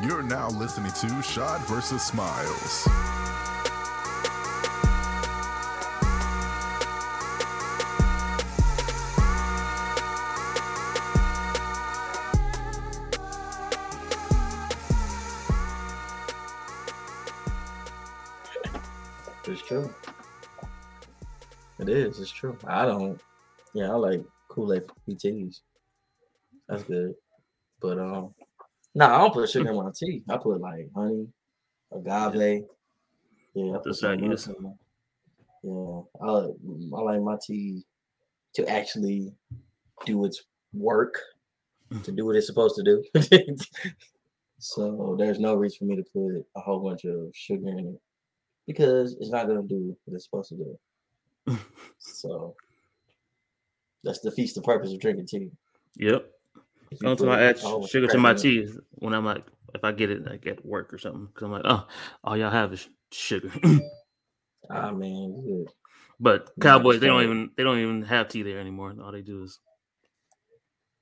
You're now listening to Shot versus Smiles. It's true. It is. It's true. I don't. Yeah, I like Kool Aid PTs. That's good. But um, no, nah, I don't put sugar in my tea. I put like honey, agave. Yeah, I put some nuts in there. Yeah, I like, I like my tea to actually do its work, to do what it's supposed to do. so there's no reason for me to put a whole bunch of sugar in it because it's not gonna do what it's supposed to do. so that's defeats the purpose of drinking tea. Yep. Time I add sugar to my tea when I'm like, if I get it like at work or something, because I'm like, oh, all y'all have is sugar. I mean, good. But Cowboys, they don't even they don't even have tea there anymore. All they do is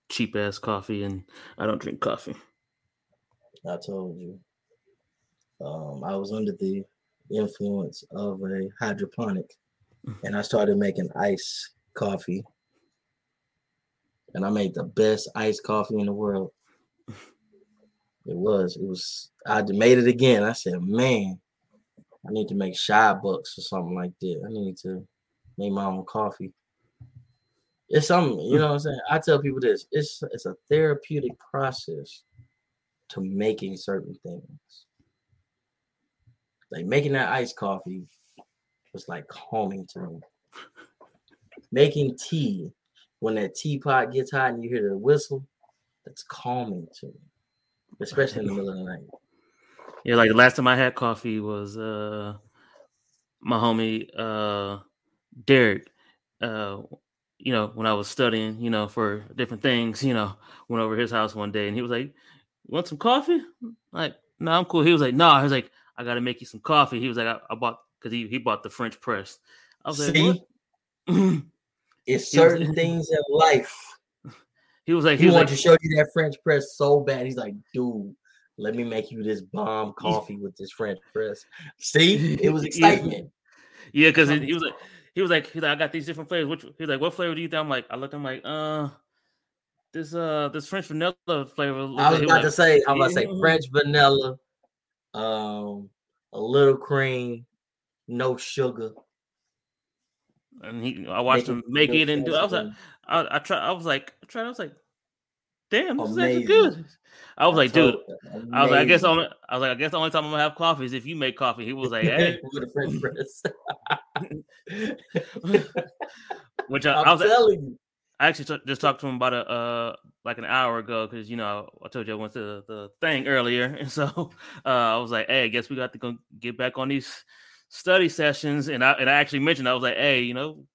cheap ass coffee, and I don't drink coffee. I told you. Um, I was under the influence of a hydroponic, and I started making ice coffee and I made the best iced coffee in the world. It was. It was. I made it again. I said, man, I need to make shy bucks or something like that. I need to make my own coffee. It's something, you know what I'm saying? I tell people this. It's it's a therapeutic process to making certain things. Like making that iced coffee was like calming to me. Making tea when that teapot gets hot and you hear the whistle, that's calming to me, especially in the middle of the night. Yeah, like the last time I had coffee was uh my homie uh Derek. Uh you know, when I was studying, you know, for different things, you know, went over his house one day and he was like, Want some coffee? Like, no, I'm cool. He was like, No, nah. he was like, I gotta make you some coffee. He was like, I, I bought because he, he bought the French press. I was See? like, It's certain was, things in life. He was like, he, he wanted like, to show you that French press so bad. He's like, dude, let me make you this bomb coffee with this French press. See, it was excitement. yeah, because he, he was like, he was like, he's like, I got these different flavors. Which he's like, what flavor do you think? I'm like, I looked, I'm like, uh, this uh, this French vanilla flavor. I was about like, to say, I'm about to say French vanilla, um, a little cream, no sugar and he I watched him make it and do. I was like, I, I try. I was like, I tried. I was like, damn, this Amazing. is actually good. I was like, dude. Amazing. I was like, I guess only. I was like, I guess the only time I'm gonna have coffee is if you make coffee. He was like, hey, with a French press. Which I, I was telling you. I actually t- just talked to him about a uh like an hour ago because you know I told you I went to the, the thing earlier, and so uh, I was like, "Hey, I guess we got to go get back on these study sessions, and I and I actually mentioned I was like, hey, you know,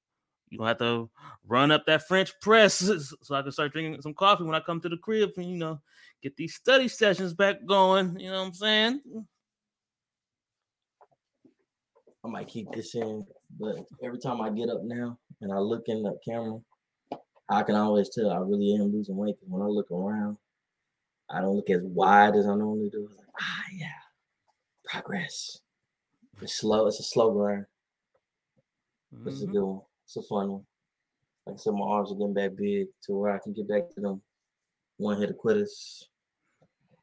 you gonna have to run up that French press so I can start drinking some coffee when I come to the crib, and you know, get these study sessions back going. You know what I'm saying? I might keep this in, but every time I get up now and I look in the camera, I can always tell I really am losing weight. When I look around, I don't look as wide as I normally do. Like, ah, yeah, progress. It's slow. It's a slow grind. Mm-hmm. It's a good one. It's a fun one. Like I said, my arms are getting back big to where I can get back to them one hit of quitters.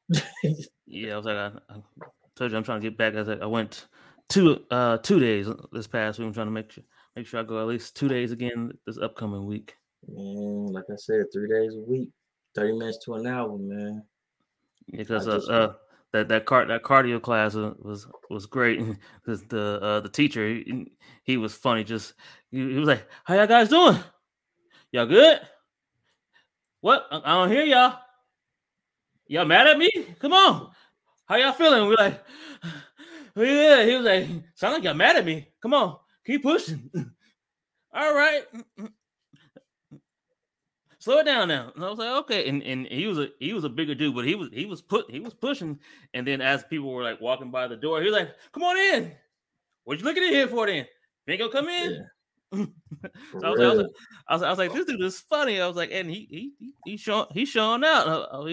yeah, I was like, I, I, told you I'm trying to get back. I said I went two uh two days this past week. I'm trying to make sure make sure I go at least two days again this upcoming week. Man, like I said, three days a week, thirty minutes to an hour, man. Because uh, uh, that that car that cardio class was was great because the uh, the teacher he, he, was funny. Just he, he, was like, "How y'all guys doing? Y'all good? What? I, I don't hear y'all. Y'all mad at me? Come on, how y'all feeling?" We're like, "Yeah." He was like, "Sound like y'all mad at me. Come on, keep pushing." All right slow it down now. And I was like, okay. And and he was a he was a bigger dude, but he was he was put he was pushing. And then as people were like walking by the door, he was like, "Come on in. What you looking in here for then? You ain't gonna come in." Yeah. so I, was, I, was, I, was, I was like, this dude is funny. I was like, and he he he, he showing he's showing out.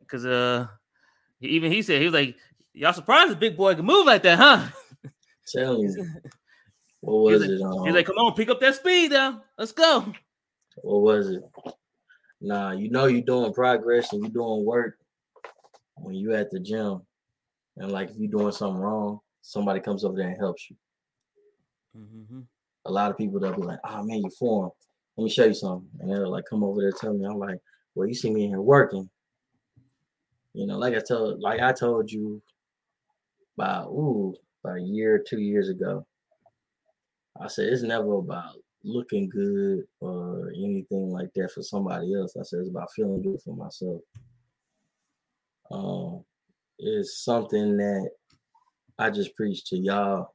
Because uh, even he said he was like, "Y'all surprised the big boy can move like that, huh?" Tell you. What was he's it? Like, um, he's like, "Come on, pick up that speed now. Let's go." What was it? Nah, you know you're doing progress and you're doing work when you at the gym. And like if you're doing something wrong, somebody comes over there and helps you. Mm-hmm. A lot of people they'll be like, oh man, you form. Let me show you something. And they'll like come over there and tell me, I'm like, well, you see me in here working. You know, like I told like I told you about ooh, about a year or two years ago. I said it's never about looking good or anything like that for somebody else. I said it's about feeling good for myself. Um, it's something that I just preach to y'all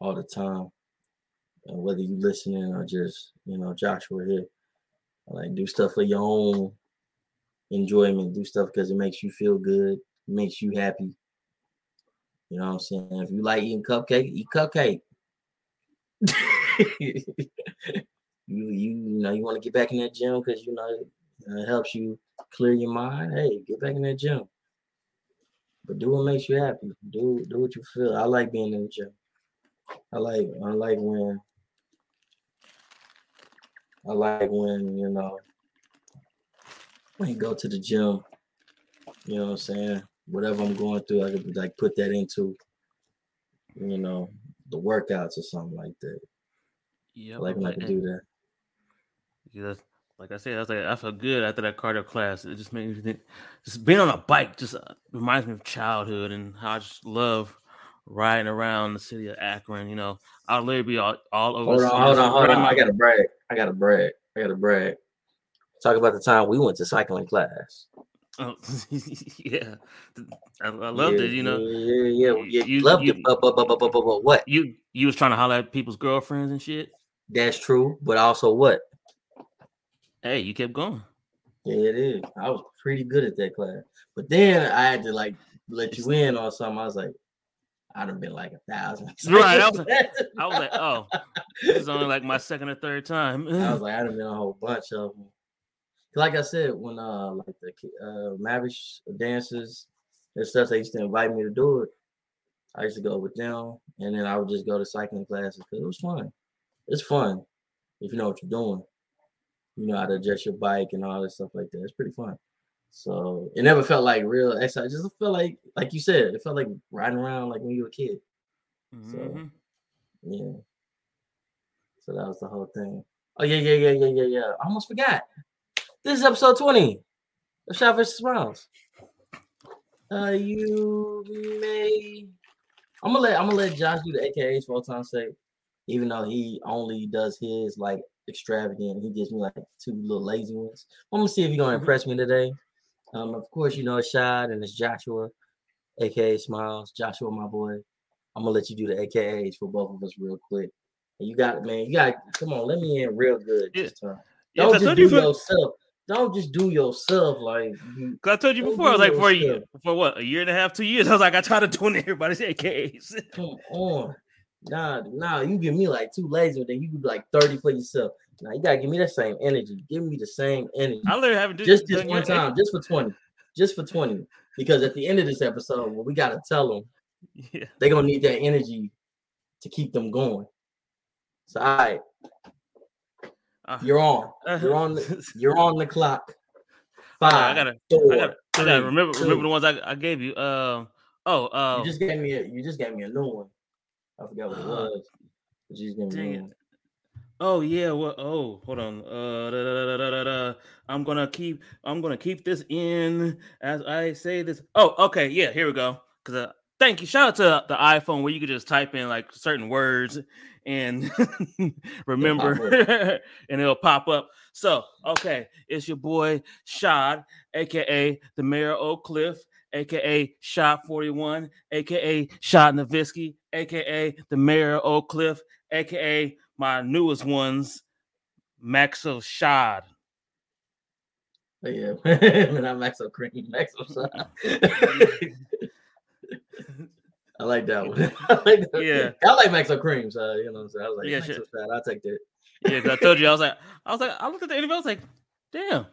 all the time. And whether you listening or just, you know, Joshua here, like do stuff for your own enjoyment, do stuff because it makes you feel good, makes you happy. You know what I'm saying? If you like eating cupcake, eat cupcake. you, you know you want to get back in that gym because you know it helps you clear your mind. Hey, get back in that gym. But do what makes you happy. Do do what you feel. I like being in the gym. I like I like when I like when you know when you go to the gym. You know what I'm saying? Whatever I'm going through, I could like put that into you know the workouts or something like that. Yeah, like when I can do that. Yeah, like I said, I was like, I felt good after that cardio class. It just made me think, just being on a bike just uh, reminds me of childhood and how I just love riding around the city of Akron. You know, I'll literally be all, all over. Hold on, hold on, hold on. I gotta brag. I gotta brag. I gotta brag. Talk about the time we went to cycling class. Oh, yeah, I, I loved yeah, it. You know, Yeah, yeah, yeah. You- You, loved you- it. But, but, but, but, but, but what? you you was trying to holler at people's girlfriends and shit. That's true. But also what? Hey, you kept going. Yeah, it is. I was pretty good at that class. But then I had to like let you in on something. I was like, I'd have been like a thousand. Right, I was- I was like, oh, this is only like my second or third time. I was like, I'd have been a whole bunch of them. Like I said, when uh like the uh Mavish dances and stuff, they used to invite me to do it. I used to go with them, and then I would just go to cycling classes because it was fun. It's fun if you know what you're doing. You know how to adjust your bike and all that stuff like that. It's pretty fun. So it never felt like real exercise. It just felt like, like you said, it felt like riding around like when you were a kid. Mhm. Yeah. So that was the whole thing. Oh yeah, yeah, yeah, yeah, yeah, yeah. I almost forgot. This is episode 20 of Shot vs. Smiles. Uh you may I'm gonna let I'm gonna let Josh do the AKAs for all time's sake. Even though he only does his like extravagant, he gives me like two little lazy ones. I'm gonna see if he's gonna Mhm. impress me today. Um, of course, you know it's Shad and it's Joshua, aka Smiles. Joshua, my boy. I'm gonna let you do the AKAs for both of us real quick. And you got it, man. You got come on, let me in real good Yeah. this time. Don't just do for- yourself. Don't just do yourself like Cause I told you before, I was like for a year, for what a year and a half, two years. I was like, I try to tune everybody's AKs. come on. Nah, nah, you give me like two lazy, then you be like 30 for yourself. Now you gotta give me that same energy. Give me the same energy. I literally haven't do- just this one time, just for 20. Just for 20. Because at the end of this episode, well, we gotta tell them Yeah. they're gonna need that energy to keep them going. So all right, Uh, you're on. You're on the, you're on the clock. Five, I gotta, four, I gotta, I gotta three, remember, two. remember the ones I, I gave you. Um, oh, uh, You just gave me a you just gave me a new one. I forgot what it Uh, was. But you just gave me a dang it. oh yeah, what? Oh, hold on. Uh, da, da, da. I'm gonna keep, I'm gonna keep this in as I say this. Oh, okay, yeah, here we go. Cause uh, thank you. Shout out to the iPhone where you could just type in like certain words and remember, and it'll pop up. So, okay, it's your boy Shad, aka the Mayor of Oak Cliff, aka Shot 41, aka Shot Nowitzki, aka the Mayor of Oak Cliff, aka my newest ones, Maxo Shad. Oh, but yeah, man, I'm Maxo Kream, Maxo Shot. I like that one. I like that. Yeah. I like Maxo Kream, so you know what I'm saying. I was like, Yeah, Maxo sure. I'll take that. Yeah, I told you I was like, I was like, I looked at the interview, I was like, damn,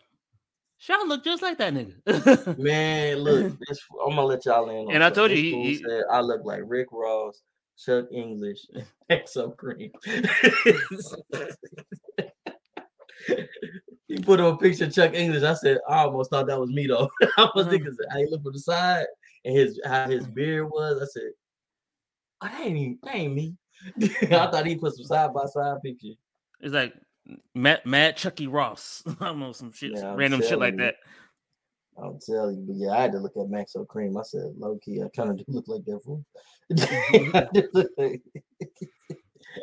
Sean look just like that nigga. Man, look, this, I'm gonna let y'all in. on And I told you, he- he- said I look like Rick Ross, Chuck English, and Exo Cream. he put on a picture of Chuck English. I said, I almost thought that was me though. I was Mhm. thinking how he looked from the side and his how his beard was. I said, Oh, that ain't even, that ain't me. I thought he put some side by side picture. it's like Matt Mad Chucky Ross. I don't know some shit, Yeah, random shit like you. that. I'll tell you, but yeah, I had to look at Maxo Kream. I said, low key, I kind of do look like that fool. I do look like-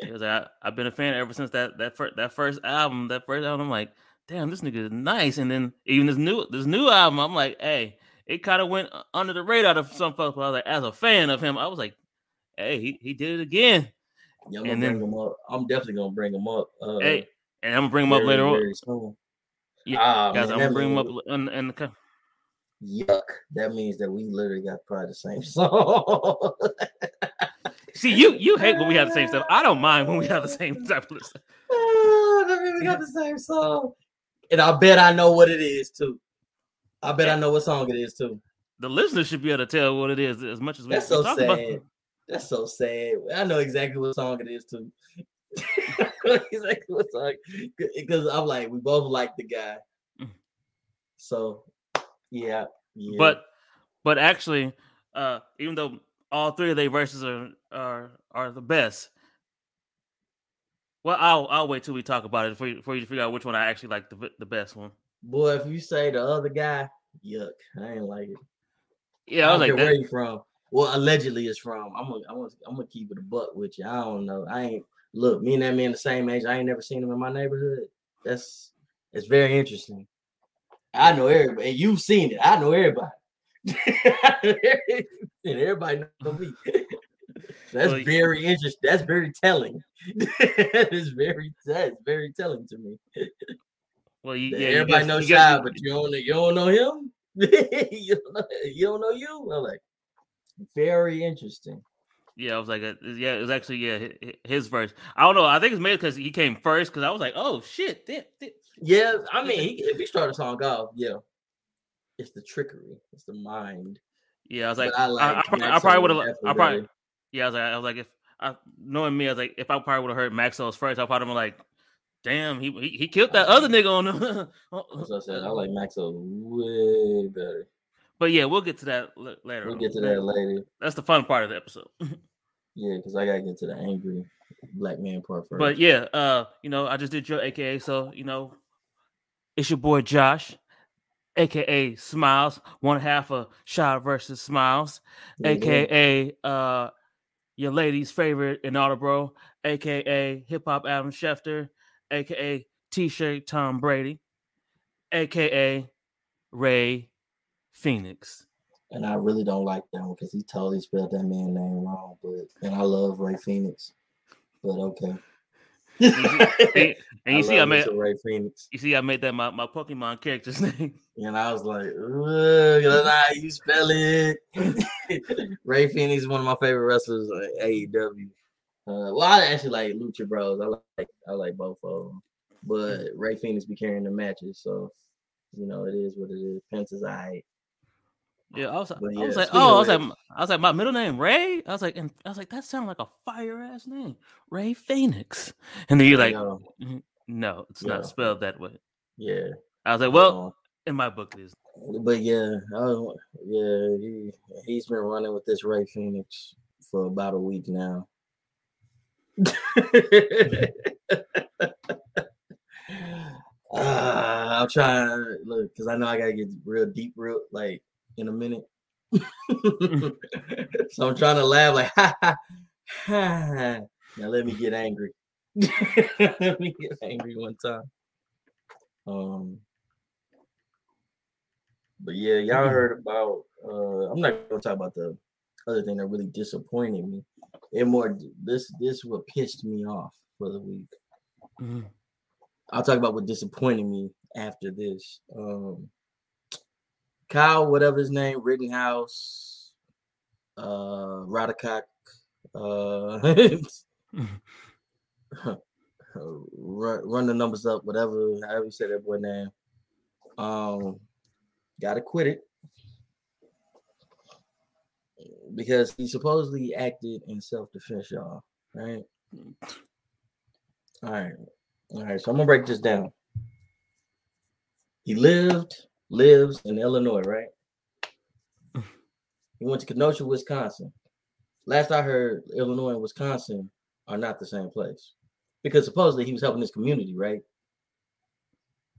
It was like, I, I've been a fan ever since that that first that first album. That first album, I'm like, damn, this nigga is nice. And then even this new this new album, I'm like, hey, it kind of went under the radar to some folks. But I was like, as a fan of him, I was like, hey, he, he did it again. Yeah, I'm gonna And bring then- him up. I'm definitely gonna bring him up. Uh, hey, and I'm gonna bring him up later on. soon. Yeah, Ah, Guys, man, I'm gonna bring him up in, in the. co- Yuck! That means that we literally got probably the same song. See, you you hate when we have the same stuff. I don't mind when we have the same type of stuff. Ah, that means we got the same song. And I bet I know what it is too. I bet I know what song it is too. The listeners should be able to tell what it is as much as we, That's so sad. about. That's so sad. I know exactly what song it is too. I know exactly what song because I'm like we both like the guy. Mm. So yeah, yeah. But but actually, uh, even though all three of their verses are are are the best. Well, I'll I'll wait till we talk about it for you for you to figure out which one I actually like the the best one. boy, if you say the other guy, yuck, I ain't like it. Yeah, I was like where you from. Well, allegedly it's from. I'm gonna, I'm gonna, I'm gonna keep it a buck with you. I don't know. I ain't look. Me and that man the same age. I ain't never seen him in my neighborhood. That's it's very interesting. I know everybody. You've seen it. I know everybody. and everybody know me. That's Well, very interesting. That's very telling. that is very that's very telling to me. Well, you, yeah, you everybody guess- knows you Shy, but you don't you don't know him. you, don't know, you don't know you. I'm like, very interesting. Yeah, I was like, uh, yeah, it was actually yeah hi- hi- his verse. I don't know. I think it's maybe because he came first. Because I was like, oh shit, damn, damn. Yeah, I mean, he, if he started a song off, yeah, it's the trickery, it's the mind. yeah. I was like, But I like probably, I probably would have. I probably yeah. I was like, I was like, if I knowing me, I was like, if I probably would have heard Maxwell's first, I probably would have been like, damn, he he, he killed that other nigga on the. As I said, I like Maxo way better. But yeah, we'll get to that l- later. We'll on. get to that later. That's the fun part of the episode. Yeah, because I gotta get to the angry black man part first. But yeah, uh, you know, I just did your AKA, so you know, it's your boy Josh, aka Smiles, one half of Shot versus Smiles, Yeah, aka uh your lady's favorite Inaudibro, aka Hip Hop Adam Schefter, aka T-shirt Tom Brady, aka Ray Phoenix. And I really don't like that one because he totally spelled that man name wrong. But and I love Ray Phoenix, but okay. And, and you see, I made Ray Phoenix. you see, I made that my, my Pokemon character's name. And I was like, "Ugh, that's how you spell it. Ray Phoenix is one of my favorite wrestlers on AEW. Uh, well, I actually like Lucha Bros. I like I like both of them, but Ray Phoenix be carrying the matches, so you know it is what it is. Pence is alright. Yeah, I was, But I was like, oh, I was like, I was like, my middle name Ray. I was like, and I was like, that sounds like a fire ass name, Ray Phoenix. And then you're like. "Mhm, no, it's Yeah. not spelled that way. Yeah. I was like, well, uh, in my book it is. but yeah, I was, yeah, he he's been running with this Ray Phoenix for about a week now. Uh, I'm trying to look because I know I gotta get real deep, real like in a minute. so I'm trying to laugh like ha ha ha. Now let me get angry. let me get angry one time. Um, but yeah, y'all Mhm. heard about. Uh, I'm not gonna talk about the other thing that really disappointed me. It more this this what pissed me off for the week. Mhm. I'll talk about what disappointed me after this. Um, Kyle, whatever his name, Rittenhouse, uh, Radacock, uh, run, run the numbers up, whatever, however you say that boy name. Um, got acquitted because he supposedly acted in self-defense, y'all. Right? All right. All right. So I'm gonna break this down. He lived, lives in Illinois, right? He went to Kenosha, Wisconsin. Last I heard, Illinois and Wisconsin are not the same place because supposedly he was helping his community, right?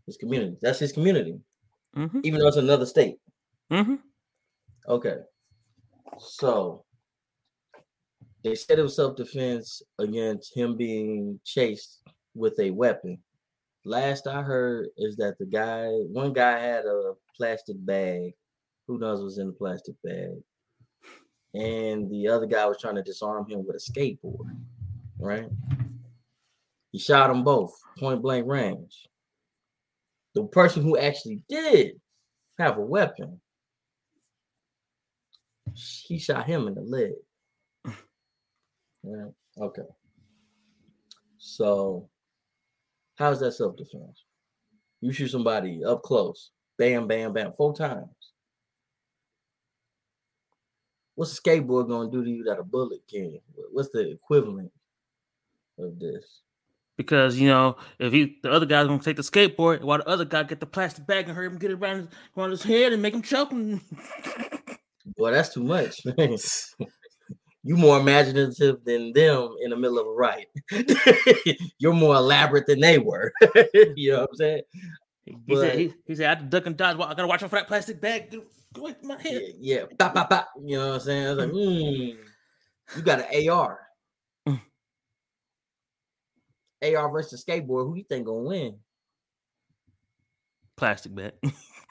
His community. That's his community, Mm-hmm. even though it's another state. Mm-hmm. Okay. So they said it was self-defense against him being chased with a weapon. Last I heard is that the guy, one guy had a plastic bag. Who knows what's in the plastic bag? And the other guy was trying to disarm him with a skateboard. Right? He shot them both, point blank range. The person who actually did have a weapon he shot him in the leg. Yeah. Okay. So, how's that self defense? You shoot somebody up close, bam, bam, bam, four times. What's a skateboard gonna do to you that a bullet can? What's the equivalent of this? Because you know, if he the other guy's gonna take the skateboard, while the other guy get the plastic bag and hurt him, get it around his, around his head and make him choke him. Boy, that's too much. you more imaginative than them in the middle of a riot. You're more elaborate than they were. you know what I'm saying? He But- said, he, he said, I had to duck and dodge. I gotta watch out for that plastic bag. Go away from my Yeah, head. yeah. Bop, bop, bop. You know what I'm saying? I was like, hmm, you got an AR. Mm. AR versus skateboard. Who you think gonna win? Plastic bag.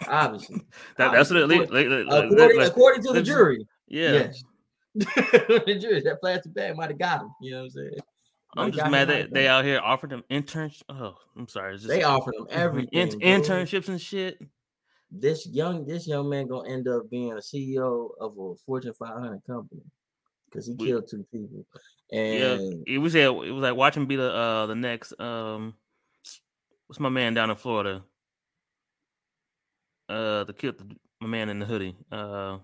Obviously. that, that's what it According- like, like, like, according, according to the jury. yeah. Yes. that plastic bag might have got him. You know what I'm saying? I'm just mad that they out here offered them internships. Oh, I'm sorry. Just, They offered him everything. in- internships and shit. This young, this young man gonna end up being a CEO of a Fortune 500 company because he We- killed two people. Yeah, And it was yeah, it was like watching be the uh the next um what's my man down in Florida? Uh the killed the, my man in the hoodie. Uh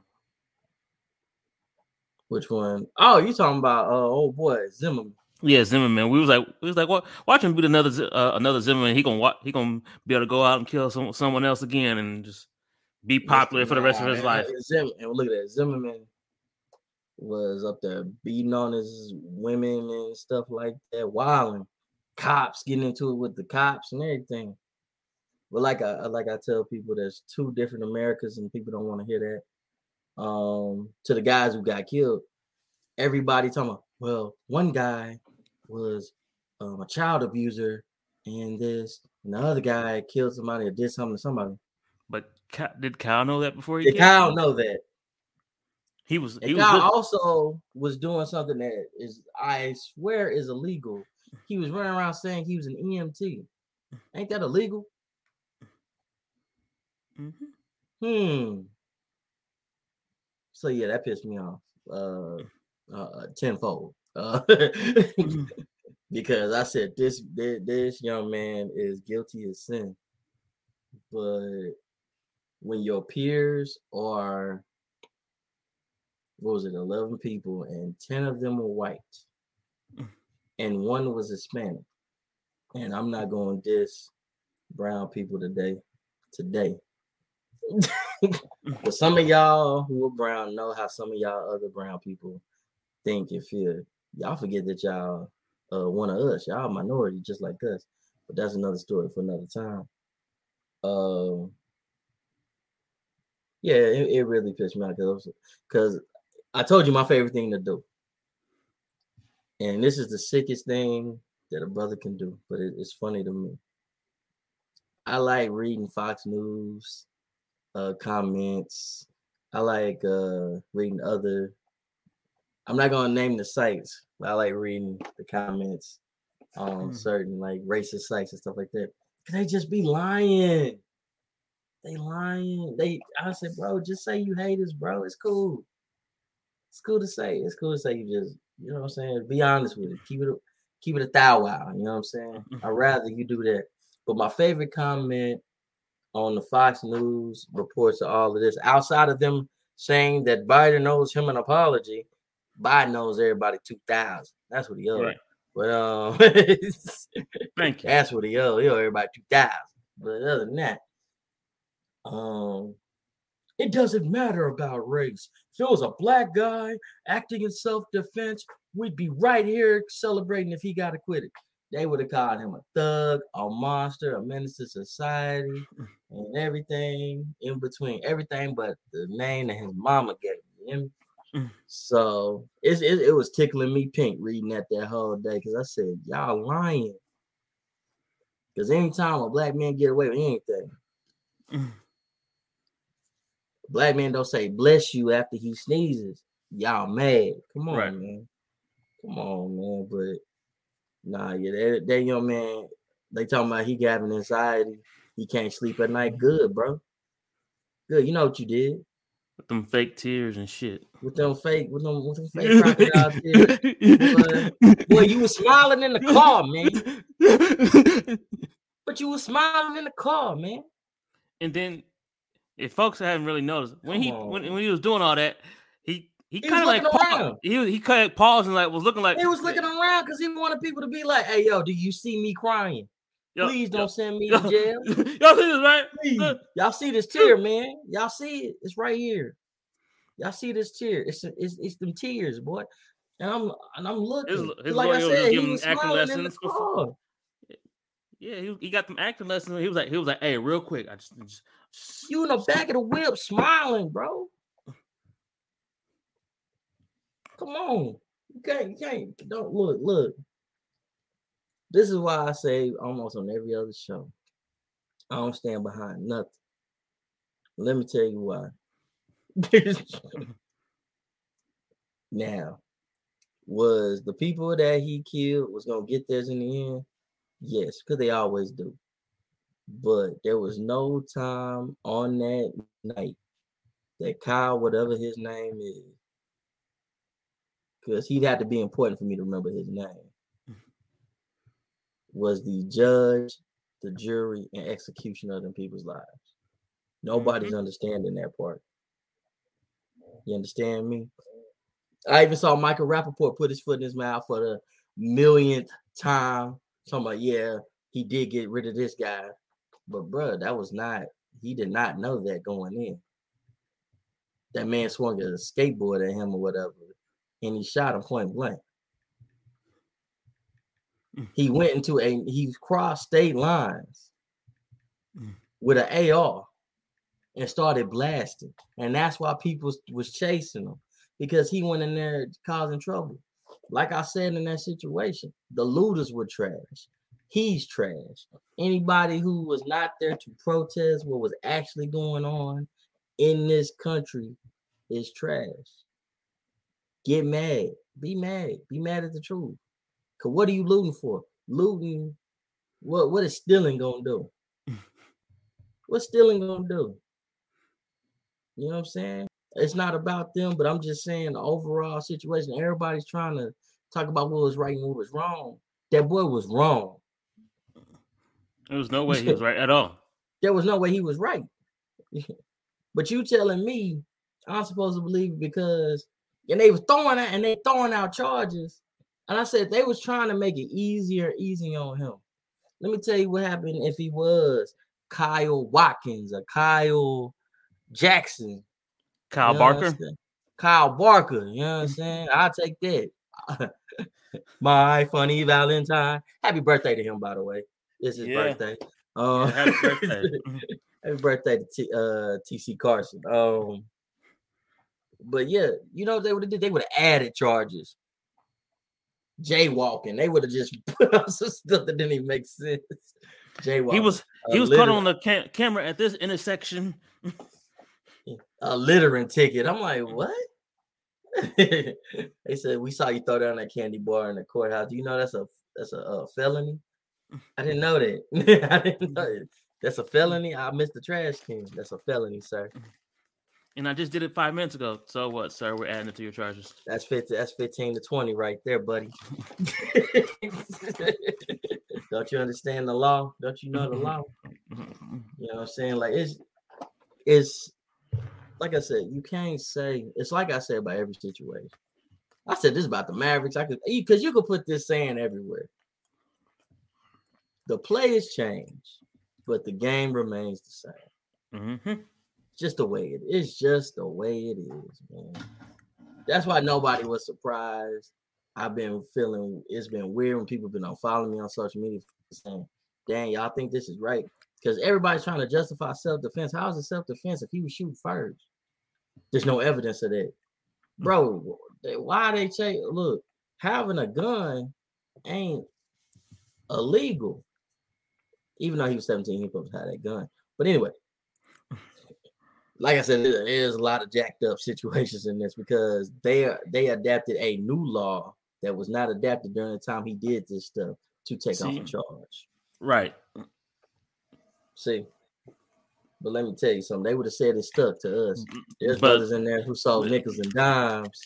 which one? Oh, you talking about uh oh boy Zimmerman? yeah, Zimmerman. We was like we was like what watching be another uh, another Zimmerman. He gonna wa- he gonna be able to go out and kill some someone else again and just be popular for the rest of his life. Zim, and look at that. Zimmerman was up there beating on his women and stuff like that, wilding. Cops getting into it with the cops and everything. But like I like I tell people, there's two different Americas, and people don't want to hear that. Um, to the guys who got killed, everybody talking about, well, one guy was um, a child abuser and this, and the other guy killed somebody or did something to somebody. But did Kyle know that before he Did Kyle know that? He was he was Kyle also was doing something that is, I swear, is illegal. He was running around saying he was an EMT. Ain't that illegal? Mhm. Hmm. So yeah, that pissed me off. Uh, uh tenfold. Uh, because I said this, this this young man is guilty of sin. But when your peers are what was it, 11 people, and 10 of them were white, and one was Hispanic. And I'm not going to diss brown people today. Today. but some of y'all who are brown know how some of y'all other brown people think and feel. Y'all forget that y'all uh, one of us. Y'all minority just like us. But that's another story for another time. Um, yeah, it, it really pissed me off because I told you my favorite thing to do. And this is the sickest thing that a brother can do, but it, it's funny to me. I like reading Fox News uh, comments. I like uh, reading other. I'm not gonna name the sites, but I like reading the comments on Hmm. certain like racist sites and stuff like that. Cause they just be lying. They lying. They I said, bro, just say you hate us, bro. It's cool. It's cool to say. It's cool to say you just, you know what I'm saying? Be honest with it. Keep it keep it a thou wow. You know what I'm saying? I'd rather you do that. But my favorite comment on the Fox News reports of all of this. Outside of them saying that Biden owes him an apology, Biden owes everybody two thousand. That's what he owes. Right. But um, thank you. That's what he owes. He owes everybody two thousand. But other than that, um, it doesn't matter about race. If it was a black guy acting in self-defense, we'd be right here celebrating if he got acquitted. They would have called him a thug, a monster, a menace to society, and everything in between. Everything but the name that his mama gave him. Mm. So it, it, it was tickling me pink reading that that whole day because I said, y'all lying. Because anytime a black man get away with anything, mm. black man don't say bless you after he sneezes. Y'all mad. Come on, right. man. Come on, man. But nah, yeah, that, that young man, they talking about he having anxiety. He can't sleep at night. Good, bro. Good. You know what you did. With them fake tears and shit. With them fake, with them, with them fake crocodile tears. But, boy, you was smiling in the car, man. but you was smiling in the car, man. And then, if folks haven't really noticed, when Come he when, when he was doing all that, he he, he kind of like paused. He he kind of paused and like was looking like he was looking around because he wanted people to be like, "Hey, yo, do you see me crying? Yo, Please don't yo, send me yo, to jail. y'all see this, right? Please. Y'all see this tear, man? Y'all see it? It's right here. Y'all see this tear? It's it's, it's them tears, boy. And I'm and I'm looking. His, his like I said, he was acting lessons. Before. Yeah, he, he got them acting lessons. He was like, he was like, "Hey, real quick, I just, just you in the back of the whip, smiling, bro. Come on, you can't, you can't. Don't look, look. This is why I say almost on every other show, I don't stand behind nothing. Let me tell you why. now, was the people that he killed was gonna get theirs in the end? Yes, because they always do. But there was no time on that night that Kyle, whatever his name is, because he'd have to be important for me to remember his name, was the judge, the jury, and executioner of them people's lives. Nobody's mm-hmm. understanding that part. You understand me? I even saw Michael Rapaport put his foot in his mouth for the millionth time. Talking about, yeah, he did get rid of this guy. But bro, that was not, he did not know that going in. That man swung a skateboard at him or whatever, and he shot him point blank. Mm. He went into a he crossed state lines mm. with an AR and started blasting. And that's why people was chasing him because he went in there causing trouble. Like I said in that situation, the looters were trash. He's trash. Anybody who was not there to protest what was actually going on in this country is trash. Get mad. Be mad. Be mad at the truth. Cause what are you looting for? Looting. What what is stealing gonna do? What's stealing gonna do? You know what I'm saying? It's not about them, but I'm just saying the overall situation. Everybody's trying to talk about what was right and what was wrong. That boy was wrong. There was no way he was right at all. There was no way he was right. but you telling me I'm supposed to believe because and they was throwing out and they throwing out charges. And I said they was trying to make it easier, easy on him. Let me tell you what happened if he was Kyle Watkins or Kyle Jackson. Kyle you know Barker. Kyle Barker. You know what I'm saying? I'll take that. My funny Valentine. Happy birthday to him, by the way. It's his yeah. birthday. Um, yeah, happy birthday. happy birthday to T, uh, TC Carson. Um, but yeah, you know they would have did. They would have added charges. Jaywalking. They would have just put up some stuff that didn't even make sense. Jaywalking. He was he was caught on the cam- camera at this intersection. a littering ticket. I'm like, what? they said we saw you throw down that candy bar in the courthouse. Do you know that's a that's a, a felony? I didn't know that. I didn't know that. That's a felony. I missed the trash can. That's a felony, sir. And I just did it five minutes ago. So what, sir? We're adding it to your charges. That's 15, that's 15 to 20 right there, buddy. Don't you understand the law? Don't you know the law? You know what I'm saying? Like it's it's like I said, you can't say it's like I said about every situation. I said this about the Mavericks. I could because you could put this saying everywhere. The players change, but the game remains the same. Mm-hmm. Just the way it is. Just the way it is, man. That's why nobody was surprised. I've been feeling it's been weird when people been on following me on social media saying, "Dang, y'all think this is right?" Because everybody's trying to justify self-defense. How is it self-defense if he was shooting first? There's no evidence of that, bro. Why they say, look, having a gun ain't illegal, even though he was 17, he supposed to have that gun. But anyway, like I said, there's a lot of jacked up situations in this because they they adapted a new law that was not adapted during the time he did this stuff to take See, off a charge. Right. See, but let me tell you something. They would have said it stuck to us. Mm, mm, there's but, brothers in there who sold nickels and dimes.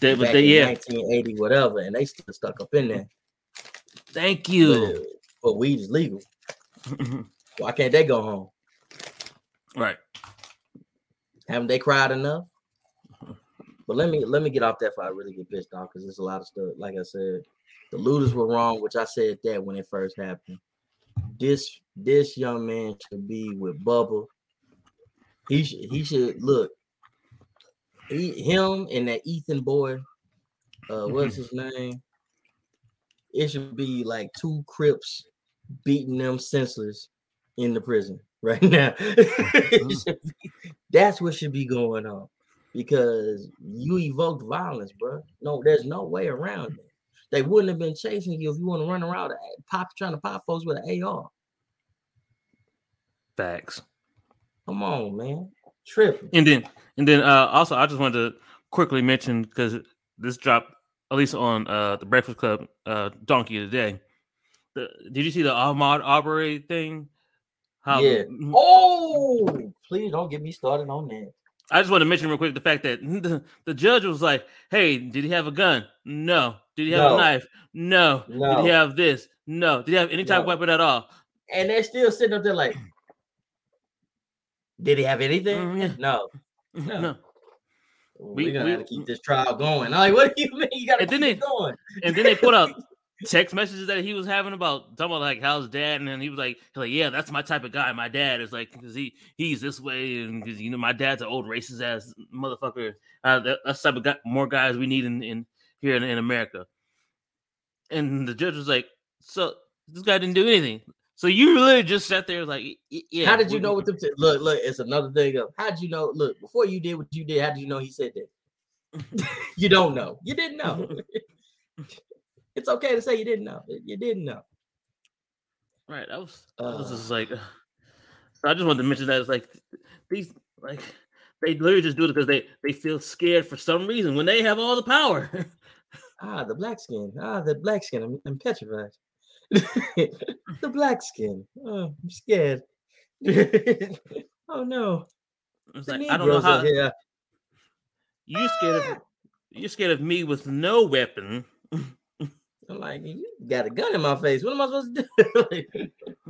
They, back they, yeah. 1980, whatever, and they still stuck up in there. Thank you. But, but weed is legal. Why can't they go home? Right. Haven't they cried enough? But let me let me get off that before I really get pissed off because there's a lot of stuff. Like I said, the looters were wrong, which I said that when it first happened. This this young man should be with Bubba. He should he should look. He, him and that Ethan boy, uh, what's his name? It should be like two Crips beating them senseless in the prison right now. that's what should be going on because you evoked violence, bro. No, there's no way around it. They wouldn't have been chasing you if you want to run around pop trying to pop folks with an AR. Facts. Come on, man. Tripping. And then and then uh also I just wanted to quickly mention because this dropped at least on uh the Breakfast Club uh donkey today. The, did you see the Ahmaud Arbery thing? How, yeah. Oh, please don't get me started on that. I just want to mention real quick the fact that the, the judge was like, "Hey, did he have a gun? No. Did he have no. a knife? No. no. Did he have this? No. Did he have any type no. of weapon at all?" And they're still sitting up there like, "Did he have anything? Mm, yeah. No. No." no. We're gonna we, have to keep this trial going. Like, what do you mean? You gotta keep they, it going. And then they put up text messages that he was having about talking about like how's dad, and then he was like, like yeah, that's my type of guy. My dad is like because he he's this way, and because you know my dad's an old racist ass motherfucker. Uh, that's type of guy, more guys we need in, in here in, in America. And the judge was like, so this guy didn't do anything. So you really just sat there like, yeah. How did you know what the t- look? Look, it's another thing of how did you know? Look, before you did what you did, how did you know he said that? you don't know. You didn't know. It's okay to say you didn't know. You didn't know. Right. I was. Uh, I was just like. So I just wanted to mention that it's like these like they literally just do it because they they feel scared for some reason when they have all the power. ah, the black skin. Ah, the black skin. I'm, I'm petrified. the black skin. Oh, I'm scared. oh no. It's like I don't know how. You scared of you scared of me with no weapon. I'm like, you got a gun in my face. What am I supposed to do? like,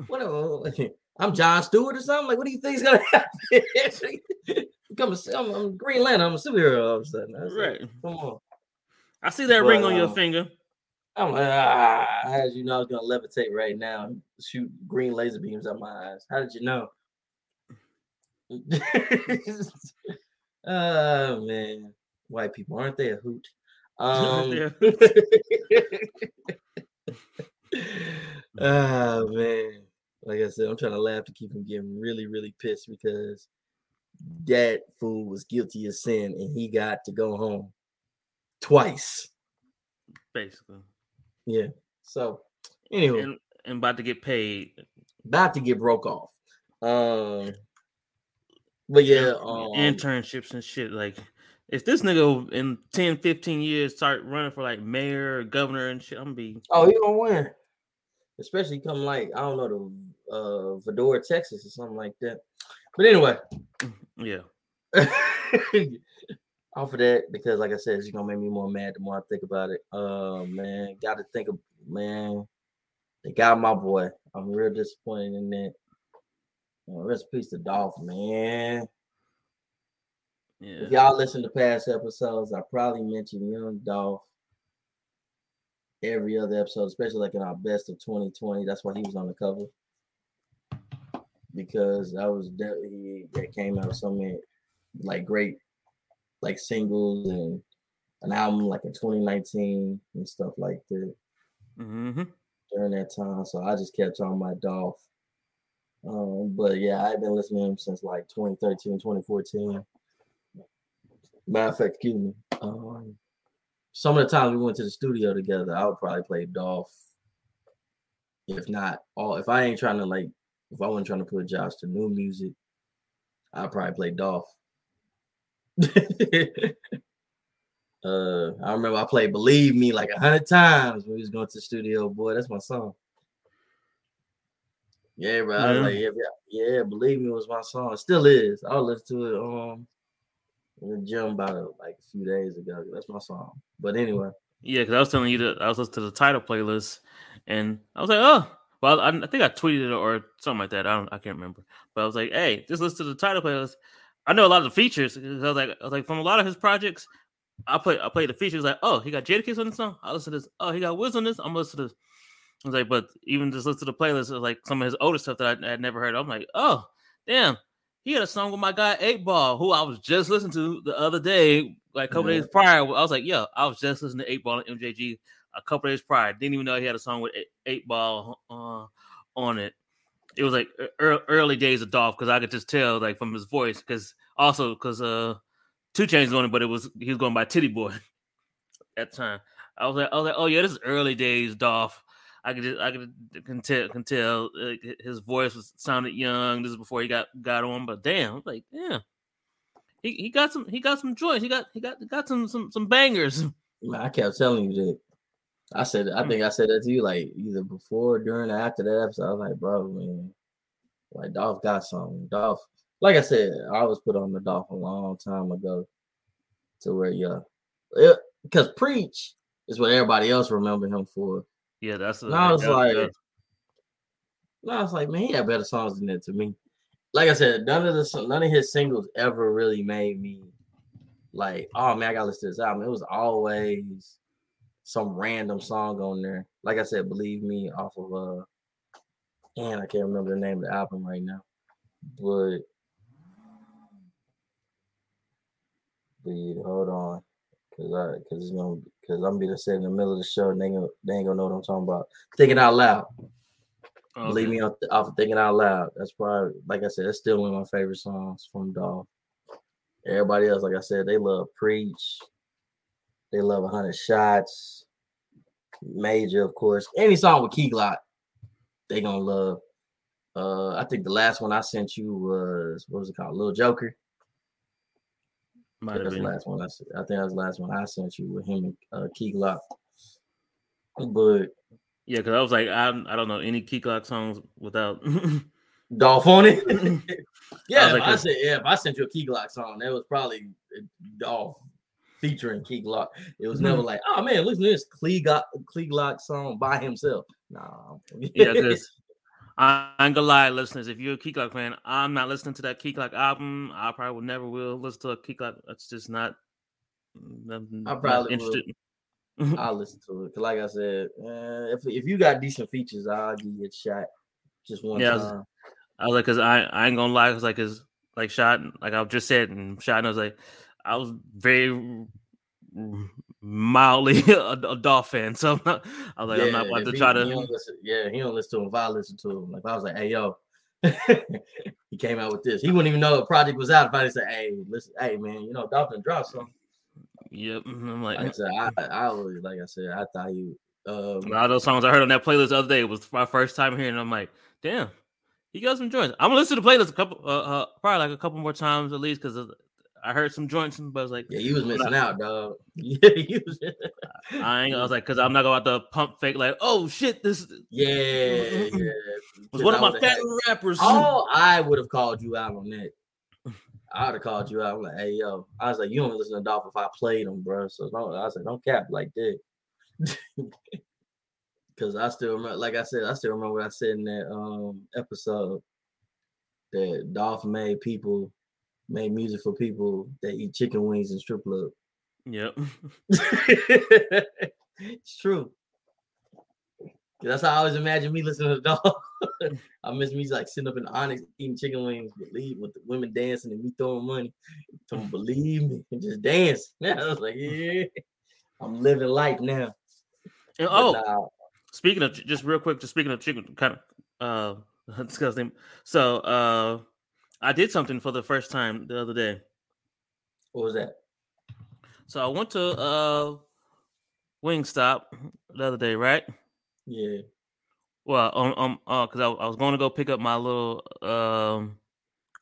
what am I, I'm John Stewart or something? Like, what do you think is gonna happen? Become a, I'm, I'm Green Lantern. I'm a superhero all of a sudden. right. Like, come on. I see that but, ring on your um, finger. I'm like, ah, how did you know I was gonna levitate right now and shoot green laser beams out my eyes? How did you know? oh man, white people aren't they a hoot? Um, oh man, like I said, I'm trying to laugh to keep him getting really, really pissed because that fool was guilty of sin and he got to go home twice. Basically. Yeah. So anyway. And, and about to get paid. About to get broke off. Um but yeah, um, internships and shit like if this nigga in 10, 15 years start running for like mayor or governor and shit, I'm gonna be oh he gonna win. Especially come like I don't know the uh Vidor, Texas or something like that. But anyway. Yeah. off of that, because like I said, it's gonna make me more mad the more I think about it. Uh man, gotta think of man. They got my boy. I'm real disappointed in that. Oh, rest in peace to Dolph, man. Yeah. If y'all listen to past episodes, I probably mentioned Young Dolph every other episode, especially like in our best of 2020. That's why he was on the cover. Because I was definitely that came out with so many like great like singles and an album like in 2019 and stuff like that Mm-hmm. during that time. So I just kept on my Dolph. Um, but yeah, I've been listening to him since like 2013, 2014. Matter of fact, excuse me. Um, some of the times we went to the studio together, I would probably play Dolph. If not all, if I ain't trying to like, if I wasn't trying to put Josh to new music, I'd probably play Dolph. uh, I remember I played "Believe Me" like a hundred times when we was going to the studio. Boy, that's my song. Yeah, bro. I was Yeah. like, yeah, yeah, yeah, "Believe Me" was my song. It still is. I'll listen to it um in the gym about it like a few days ago. That's my song. But anyway, Yeah, because I was telling you that I was listening to the Tidal playlist, and I was like, oh, well, I, I think I tweeted it or something like that. I don't, I can't remember, but I was like, hey, just listen to the Tidal playlist. I know a lot of the features. I was like, I was like, from a lot of his projects, I play, I play the features. Like, oh, he got Jadakiss on this song. I listen to this. Oh, he got Wiz on this. I'm listening to this. I was like, but even just listen to the playlist, was like some of his older stuff that I had never heard. I'm like, oh, damn, he had a song with my guy Eight Ball, who I was just listening to the other day, like a couple Yeah. days prior. I was like, yo, I was just listening to Eight Ball and MJG a couple days prior. Didn't even know he had a song with Eight- Ball uh, on it. It was like early days of Dolph because I could just tell like from his voice because also because uh 2 Chainz on it, but it was he was going by Titty Boy at the time. I was like, I was like, oh yeah, this is early days Dolph. I could just, I could can tell can tell uh, his voice was sounded young. This is before he got got on, but damn, like yeah, he, he got some he got some joints. He got he got got some some some bangers. I kept telling you that. I said, I Hmm. think I said that to you like either before, during, or after that episode. I was like, bro, man, like Dolph got something. Dolph, like I said, I was put on the Dolph a long time ago to where, yeah, because Preach is what everybody else remember him for. Yeah, that's. And I was like, and I was like, man, he had better songs than that to me. Like I said, none of the none of his singles ever really made me like, oh man, I gotta listen to this album. It was always some random song on there. Like I said, believe me, off of uh and I can't remember the name of the album right now. But dude, hold on. Cause I cause it's gonna cause I'm gonna sit in the middle of the show and they, gonna, they ain't gonna know what I'm talking about. Thinking out loud. Believe okay. me, off, off of thinking out loud. That's probably like I said, that's still one of my favorite songs from Dolph. Everybody else, like I said, they love Preach. They love 100 Shots. Major, of course. Any song with Key Glock, they gonna love. Uh, I think the last one I sent you was what was it called? Little Joker. Might That's the been. last one. I think that was the last one I sent you with him and uh, Key Glock. But Yeah, because I was like, I I don't know any Key Glock songs without. Dolph on it. yeah, was like, if I said yeah, if I sent you a Key Glock song, that was probably uh, Dolph featuring Key Glock. It was never like, oh man, listen to this Key Glock, Key Glock song by himself. Nah. yeah, because I ain't gonna lie, listeners. If you're a Key Glock fan, I'm not listening to that Key Glock album. I probably will never will listen to a Key Glock. That's just not. I'm I not probably interested. I'll listen to it. Like I said, uh, if if you got decent features, I'll give you a shot. Just one Yeah, I was- time. I was like, cause I I ain't gonna lie, cause like, cause like shot, like I just said, and shot, And I was like, I was very mildly a, a Dolph fan, so I'm not, I was like, I'm not about to he- try to. don't listen- yeah, he don't listen to him. If I listen to him, like I was like, "Hey, yo," he came out with this. He wouldn't even know the project was out. If I didn't say, "Hey, listen, hey, man, you know, Dolphin dropped something." Yep, I'm like, Like I said, I, I always, like I said, I thought you. Um, a lot of those songs I heard on that playlist the other day was my first time hearing. I'm like, damn, he got some joints. I'm gonna listen to the playlist a couple, uh, uh probably like a couple more times at least, because I heard some joints, but I was like, yeah, you was missing out, dog. Yeah, he was. I ain't. I was like, because I'm not going to pump fake like, oh shit, this yeah, yeah. was one of my fat rappers. Oh, I would have called you out on that. I would have called you out. I'm like, hey, yo. I was like, you don't listen to Dolph if I played him, bro. So don't, I said, don't cap like that. Because I still remember, like I said, I still remember what I said in that um episode. that Dolph made people made music for people that eat chicken wings and strip club. Yep. it's true. That's how I always imagine me listening to the dog. I miss me like sitting up in Onyx eating chicken wings, believe with the women dancing and me throwing money. Don't believe me and just dance. Yeah, I was like, yeah, I'm living life now. And, oh, nah. speaking of just real quick, just speaking of chicken, kind of uh disgusting. So uh I did something for the first time the other day. What was that? So I went to uh Wingstop the other day, right? Yeah. Well, um, um, uh, because I, I was going to go pick up my little um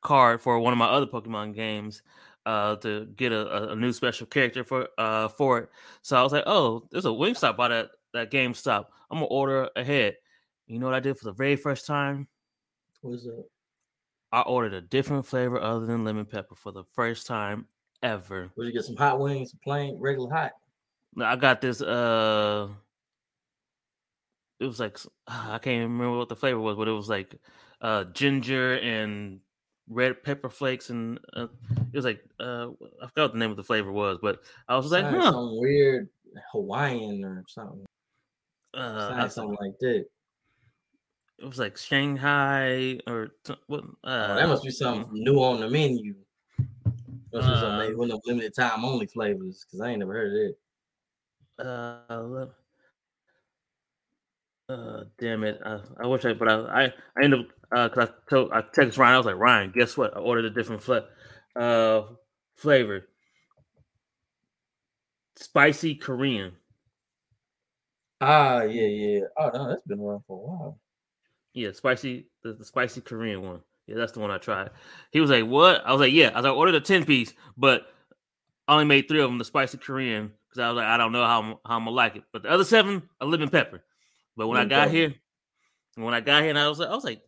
card for one of my other Pokemon games, uh, to get a, a new special character for uh for it. So I was like, oh, there's a Wingstop by that that GameStop. I'm gonna order ahead. You know what I did for the very first time? What was that? I ordered a different flavor other than lemon pepper for the first time ever. Would you get some hot wings, plain regular hot? No, I got this uh it was like I can't even remember what the flavor was, but it was like uh, ginger and red pepper flakes, and uh, it was like uh, I forgot what the name of the flavor was, but I was like, huh. some weird Hawaiian or something. Uh, something like that. It was like Shanghai or what? Uh, oh, that must be something mm. new on the menu. Must be some maybe one of limited time only flavors because I ain't never heard of it. Uh, uh, damn it! I, I wish I, but I, I, I ended up because uh, I told I texted Ryan. I was like, Ryan, guess what? I ordered a different fla- uh, flavor, spicy Korean. Ah, yeah, yeah. Oh no, that's been around for a while. Yeah, spicy, the, the spicy Korean one. Yeah, that's the one I tried. He was like, "What?" I was like, "Yeah." I was like, I ordered a ten piece, but I only made three of them the spicy Korean because I was like, I don't know how I'm, how I'm gonna like it. But the other seven, a lemon pepper. But when I got here, when I got here, and I was like, I was like,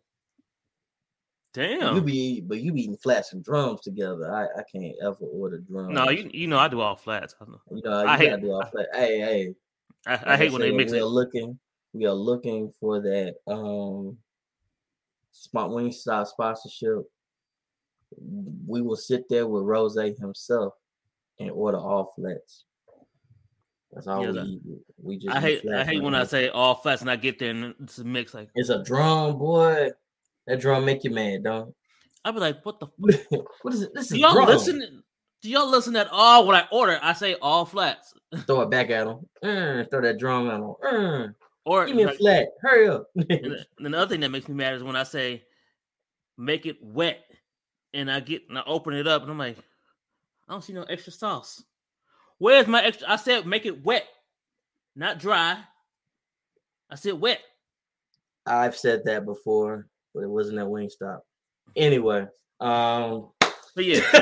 damn. You be, but you be eating flats and drums together. I, I can't ever order drums. No, you you know I do all flats. You know, you I hate, do all flats. Hey, hey. I, I hate when they mix it. Looking, we are looking for that um Spot Wingstop sponsorship. We will sit there with Ross himself and order all flats. That's all yeah, we We just I hate I hate when I say all flats and I get there and it's a mix like it's a drum, boy. That drum make you mad, dog. I'd be like, what the what is it? This is do y'all drum. listen do y'all listen at all when I order? I say all flats. Throw it back at them. Mm, throw that drum at them. Mm. Or give me like, a flat. Hurry up. and the other thing that makes me mad is when I say make it wet and I get and I open it up and I'm like, I don't see no extra sauce. Where's my extra? I said make it wet, not dry. I said wet. I've said that before, but it wasn't at Wingstop. Anyway, um, but yeah,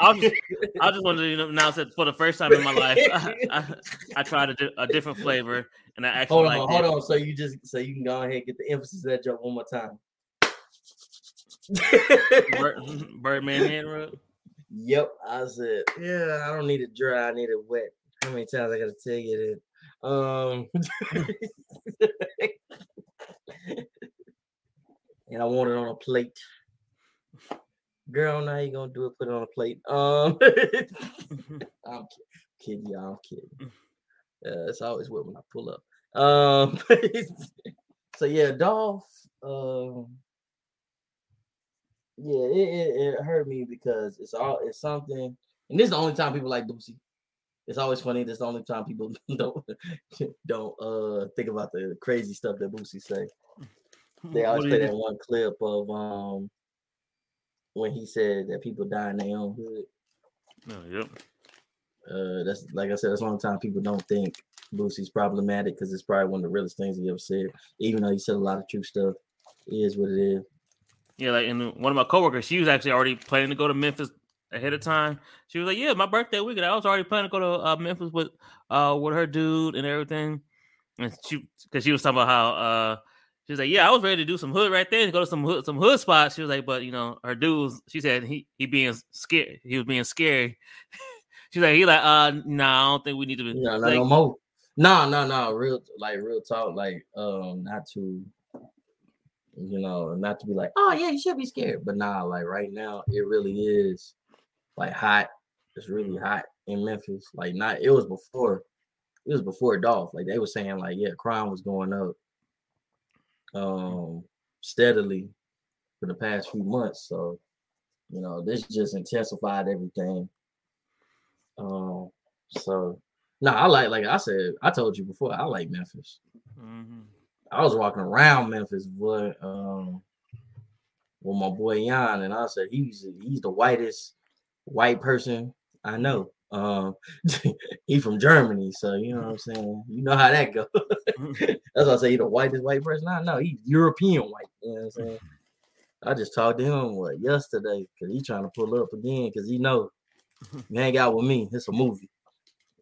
I just, I just wanted to announce that for the first time in my life, I, I, I tried a, a, different flavor, and I actually hold on, hold it. on. So you just so you can go ahead and get the emphasis of that joke one more time. Bird, Birdman hand rub. Yep, I said, yeah, I don't need it dry, I need it wet. How many times I gotta tell you that? Um, and I want it on a plate. Girl, now you gonna do it? Put it on a plate. Um, I'm kidding, y'all. I'm kidding. Uh, it's always wet when I pull up. Um, so yeah, Dolph. Um, yeah, it, it, it, hurt me because it's all it's something, and this is the only time people like Boosie. It's always funny. This is the only time people don't don't uh think about the crazy stuff that Boosie say. They always play that one clip of um when he said that people die in their own hood. Oh, yep. Uh, that's like I said. That's a long time people don't think Boosie's problematic because it's probably one of the realest things he ever said. Even though he said a lot of true stuff, it is what it is. Yeah, like and one of my coworkers, she was actually already planning to go to Memphis ahead of time. She was like, "Yeah, my birthday weekend, I was already planning to go to uh, Memphis with uh with her dude and everything." And she, because she was talking about how uh she was like, "Yeah, I was ready to do some hood right there, go to some hood some hood spots." She was like, "But you know, her dudes." she said he he being scared, he was being scary." She's like, "He like, uh, no, nah, I don't think we need to be." Yeah, like, no more. No, no, no, real like real talk, like um, not to You know, not to be like, oh yeah, you should be scared. But nah, like right now, it really is like hot. It's really hot in Memphis. Like not it was before it was before Dolph. Like they were saying, like, yeah, crime was going up um steadily for the past few months. So, you know, this just intensified everything. Um, so no, I like like I said, I told you before, I like Memphis. Mm-hmm. I was walking around Memphis, but um with my boy Jan, and I said he's he's the whitest white person I know. Um, he from Germany, so you know what I'm saying. You know how that goes. Mm-hmm. That's why I say he the whitest white person I know. He's European white. You know what I'm saying. Mm-hmm. I just talked to him what yesterday because he trying to pull up again because he know mm-hmm. you hang out with me. It's a movie.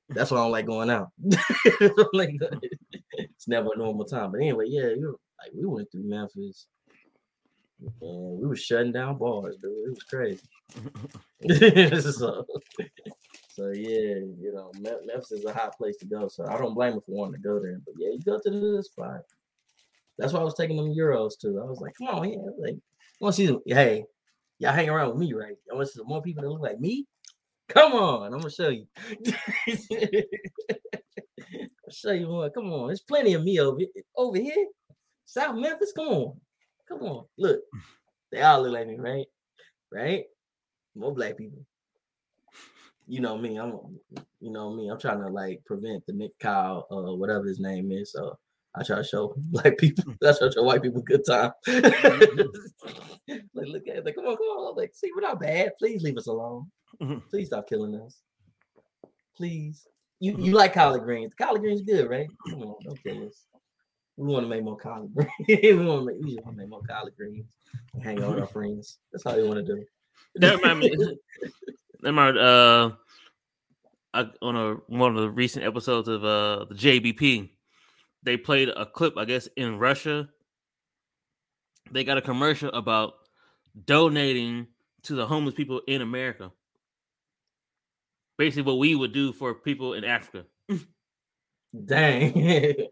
That's why I don't like going out. it's never a normal time. But anyway, yeah, you like we went through Memphis and we were shutting down bars, dude. It was crazy. so, so yeah, you know, Memphis is a hot place to go. So I don't blame him for wanting to go there. But yeah, you go to the spot. That's why I was taking them euros too. I was like, come on, yeah, like, I want to see them. Hey, y'all hang around with me, right? I want to see some more people that look like me. Come on, I'm gonna show you. I'll show you one. Come on, there's plenty of me over over here. South Memphis. Come on, come on. Look, they all look like me, right? Right? More black people. You know me. I'm, you know me. I'm trying to like prevent the Nick Kyle, uh, whatever his name is. So I try to show black people. Hmm. I try to show white people good time. Mm-hmm. like, look at it. Like, come on, come on. Like, see, we're not bad. Please leave us alone. Mm-hmm. Please stop killing us. Please. You you mm-hmm. like collard greens. Collard greens good, right? Come on, don't kill us. We want to make more collard greens. we want to make we want to make more collard greens and hang out with our mm-hmm. friends. That's how we want to do. That remind me. Remind, uh, I, on a one of the recent episodes of uh the JBP, they played a clip. I guess in Russia, they got a commercial about donating to the homeless people in America basically what we would do for people in Africa. Dang. you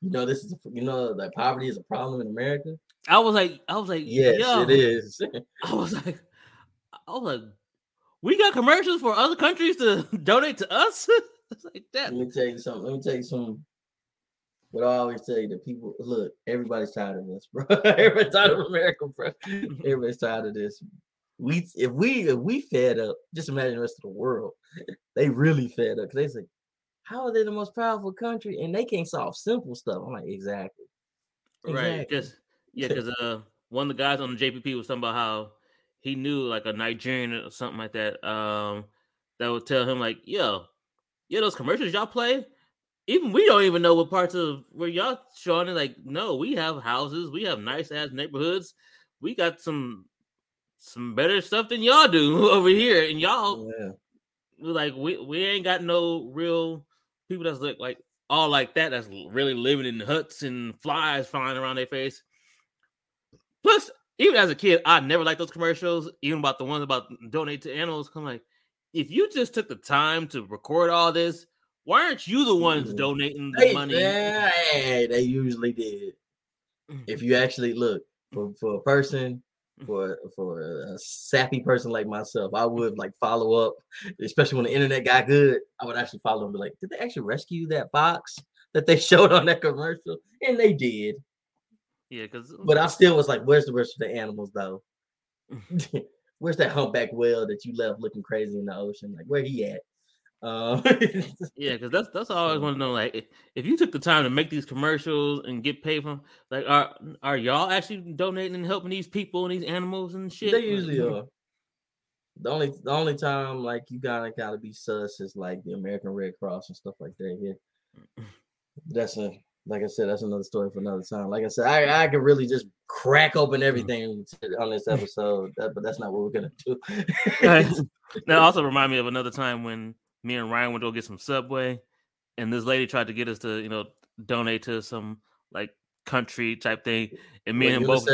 know, this is you know that poverty is a problem in America. I was like, I was like, yes, it is. I was like, I was like, we got commercials for other countries to donate to us. it's like that. Let me tell you something. Let me tell you something. What I always tell you, the people look, everybody's tired of this, bro. everybody's tired of America, bro. Everybody's tired of this we if we if we fed up, just imagine the rest of the world. They really fed up because they say, "How are they the most powerful country?" And they can't solve simple stuff. I'm like, exactly, exactly. right? Because yeah, because uh, one of the guys on the JBP was talking about how he knew like a Nigerian or something like that. Um, that would tell him like, "Yo, yeah, those commercials y'all play." Even we don't even know what parts of where y'all showing it. Like, no, we have houses, we have nice ass neighborhoods, we got some some better stuff than y'all do over here, and y'all yeah. like we we ain't got no real people that's look like all like that. That's really living in huts and flies flying around their face. Plus, even as a kid, I never liked those commercials, even about the ones about donate to animals. I'm like, if you just took the time to record all this, why aren't you the ones mm. donating the money? Hey, they usually did. If you actually look for, for a person for for a sappy person like myself, I would like follow up, especially when the internet got good. I would actually follow and be like, did they actually rescue that fox that they showed on that commercial? And they did. Yeah, because but I still was like, where's the rest of the animals though? where's that humpback whale that you left looking crazy in the ocean? Like, where he at? Uh, yeah, because that's that's all I always want to know. Like, if you took the time to make these commercials and get paid from, like, are are y'all actually donating and helping these people and these animals and shit? They usually are. The only the only time like you gotta gotta be sus is like the American Red Cross and stuff like that. Yeah, that's a like I said, that's another story for another time. Like I said, I I could really just crack open mm. everything on this episode, that, but that's not what we're gonna do. that also remind me of another time when me and Ryan went to go get some Subway, and this lady tried to get us to, you know, donate to some like country type thing, and me and both.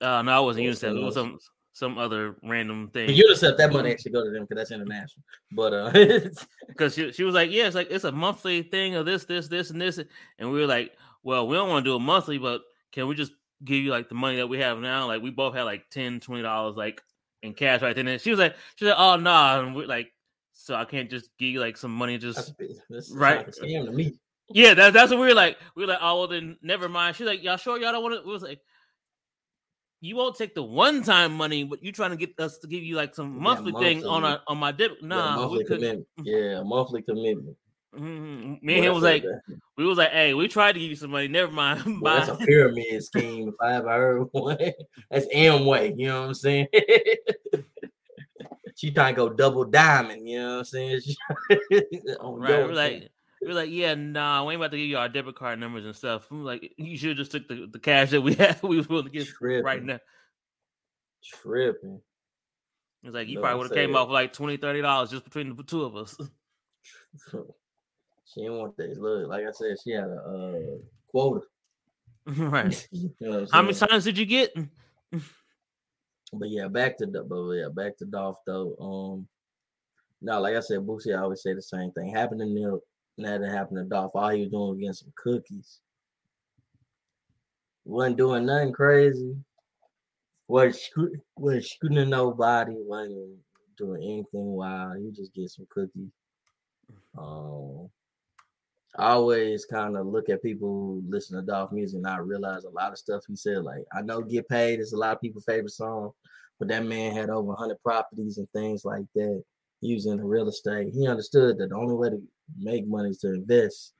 Uh, no, I wasn't UNICEF. It was some some other random thing. You UNICEF, that money actually go to them because that's international. But uh, because she she was like, yeah, it's like it's a monthly thing of this, this, this, and this, and we were like, well, we don't want to do a monthly, but can we just give you like the money that we have now. Like we both had like 10 dollars like in cash right then. And she was like, she like, oh no, nah. and we're like, so I can't just give you like some money, just That's right. Like a scam to me. yeah. That, that's what we were like. We were like, oh well, then never mind. She's like, y'all sure y'all don't want to? We was like, you won't take the one time money, but you trying to get us to give you like some Yeah, monthly thing on a on my dip. Yeah, Nah, monthly commitment. Yeah, monthly commitment. Mhm. Me and him was like, a- we was like, hey, we tried to give you some money. Never mind. boy, that's a pyramid scheme. If I ever heard one, that's Amway. You know what I'm saying? she trying to go double diamond. You know what I'm saying? Right. We're like, we're like, yeah, nah, we ain't about to give you our debit card numbers and stuff. I'm like, you should have just took the, the cash that we had. We was willing to give right now. tripping. It's like you No, probably would have came off like 20 30 dollars just between the two of us. She didn't want that. Look, like I said, she had a uh, quota. right. You know How many times did you get? But yeah, back to the but yeah, back to Dolph though. Um, no, like I said, Boosie I always say the same thing. Happened to Nip, now that happened to Dolph. All he was doing was getting some cookies. wasn't doing nothing crazy. wasn't screw- wasn't shooting nobody. wasn't doing anything wild. He just get some cookies. Um, I always kind of look at people who listen to Dolph music and I realize a lot of stuff he said. Like, I know Get Paid is a lot of people's favorite song, but that man had over 100 properties and things like that. He was in the real estate. He understood that the only way to make money is to invest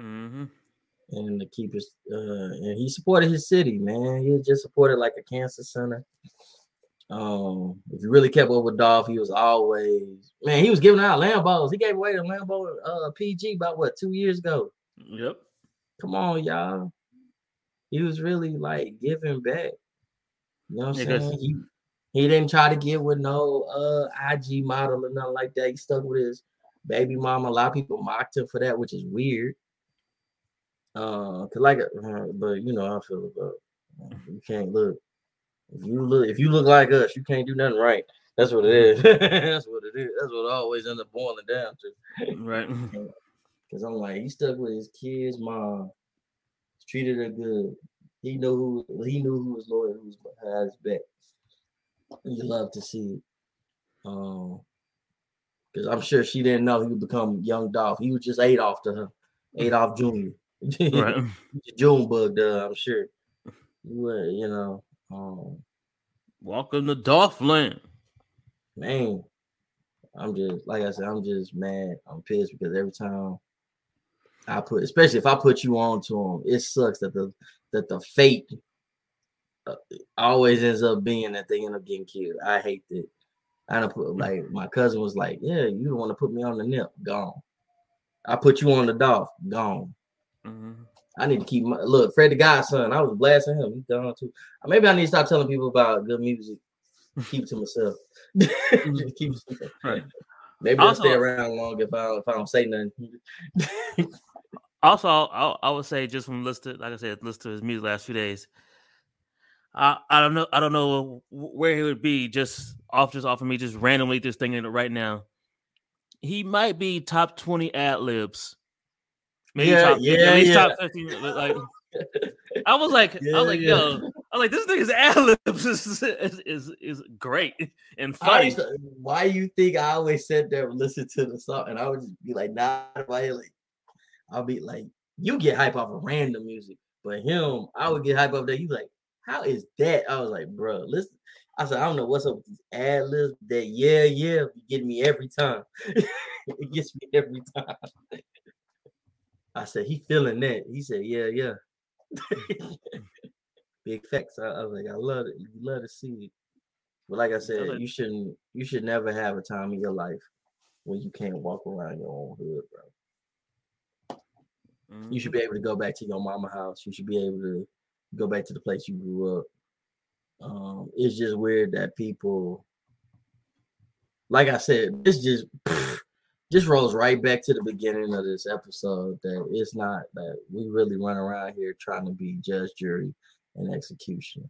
Mm-hmm. and to keep his, uh, and he supported his city, man. He just supported like a cancer center. Um, if you really kept up with Dolph, he was always man. He was giving out Lambos. He gave away the Lambo uh PG about what two years ago. Yep. Come on, y'all. He was really like giving back. You know what I'm Yeah, saying? He, he didn't try to get with no uh IG model or nothing like that. He stuck with his baby mama. A lot of people mocked him for that, which is weird. Uh, cause like, uh, but you know I feel about uh, you can't look. If you look, if you look like us, you can't do nothing right. That's what it is. That's what it is. That's what it always ends up boiling down to. Right. Cause I'm like, he stuck with his kid's mom, treated her good. He knew who he knew who was loyal, who was had his back. You love to see it. Um, because I'm sure she didn't know he would become young Dolph. He was just Adolph to her, Adolph Jr. right. June her, I'm sure. Well, you know, um, Welcome to Dolph Land. man, I'm just like I said, I'm just mad. I'm pissed because every time I put, especially if I put you on to him, it sucks that the that the fate Uh, always ends up being that they end up getting killed. I hate that. I don't put mm. like my cousin was like, "Yeah, you don't want to put me on the nip, gone." I put you on the Dolph, gone. Mhm. I need to keep my look. Fred the Godson, I was blasting him. He's gone too. Maybe I need to stop telling people about good music. Keep to myself. Mm-hmm. Keep it to myself. Right. Maybe I'll stay around long if I if I don't say nothing. Also, I, I would say just from listen to, like I said, listen to his music last few days. I I don't know I don't know where he would be just off just off of me just randomly just thinking it right now. He might be top twenty ad libs. Maybe Yeah, top, yeah, at least yeah. top 15. Like I was like, I was like, yeah. yo, I was like, this nigga's ad libs is, is is is great and funny. to- why you think I always sit there and listen to the song and I would just be like, nah, why like I'll be like, you get hype off of random music, but him, I would get hype off that. You like, how is that? I was like, bro, listen. I said, I don't know what's up with these ad libs. That yeah, yeah, you get me every time. it gets me every time. I said, he feeling that. He said, yeah, yeah. Big facts. I, I was like, I love it. You love to see it. But like I said, you shouldn't you should never have a time in your life when you can't walk around your own hood, bro. You should be able to go back to your mama house. You should be able to go back to the place you grew up. Um, it's just weird that people, like I said, this just just rolls right back to the beginning of this episode. That it's not that we really run around here trying to be judge, jury, and executioner.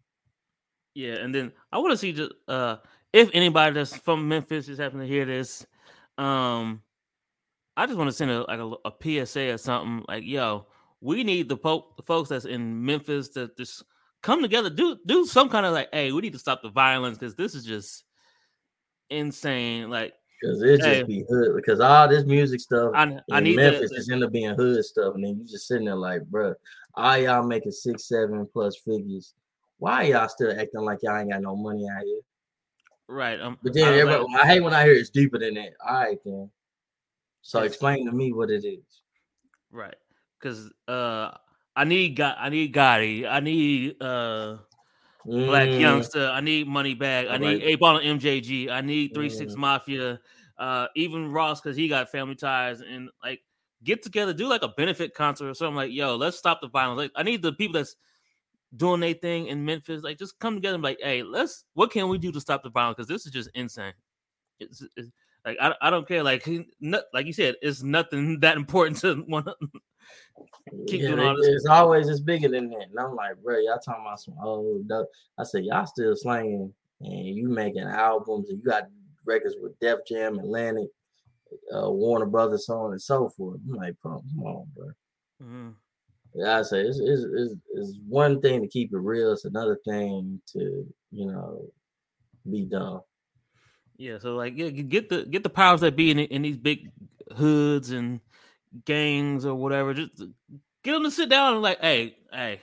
Yeah, and then I want to see just uh if anybody that's from Memphis is happening to hear this, um, I just want to send a like a, a PSA or something like, yo, we need the po- the folks that's in Memphis to just come together, do do some kind of like, hey, we need to stop the violence because this is just insane. Like, because it just be hood. Because all this music stuff I, in I need Memphis just end up being hood stuff, and then you just sitting there like, bruh, all y'all making six, seven plus figures. Why y'all still acting like y'all ain't got no money out here? right. Um, But then I everybody, like- I hate when I hear it's deeper than that. All right, then. So explain to me what it is. Right. Because uh I need I need Gotti. I need uh Blac Mm, Youngsta. I need Money Bag. I need Alright. Eight Ball and MJG. I need Three Six Mm. Mafia. Uh even Ross because he got family ties and like get together, do like a benefit concert or something like yo, let's stop the violence. Like I need the people that's doing their thing in Memphis, like just come together and be like, hey, let's what can we do to stop the violence? Because this is just insane. It's, it's like I, I don't care. Like he- like you said, it's nothing that important to want keep yeah, doing all this. It's always it's bigger than that. And I'm like, bro, y'all talking about some old dope. I said, y'all still slanging and you making albums and you got records with Def Jam, Atlantic, uh, Warner Brothers, so on and so forth. I'm like, come on, bro. Mhm. Yeah, I say it's, it's, it's, it's one thing to keep it real. It's another thing to, you know, be dumb. Yeah, so like yeah, get the get the powers that be in, in these big hoods and gangs or whatever. Just get them to sit down and like, hey, hey,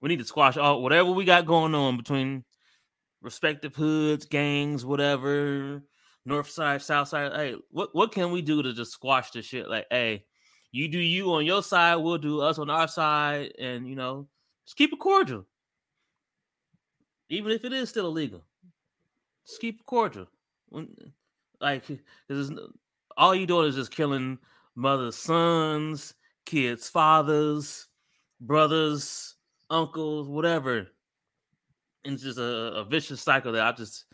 we need to squash all whatever we got going on between respective hoods, gangs, whatever, north side, south side. Hey, what what can we do to just squash this shit? Like, hey, you do you on your side, we'll do us on our side, and you know, just keep it cordial, even if it is still illegal. Just keep it cordial. When, like, because all you doing is just killing mothers' sons, kids' fathers, brothers, uncles, whatever. And it's just a, a vicious cycle that I just,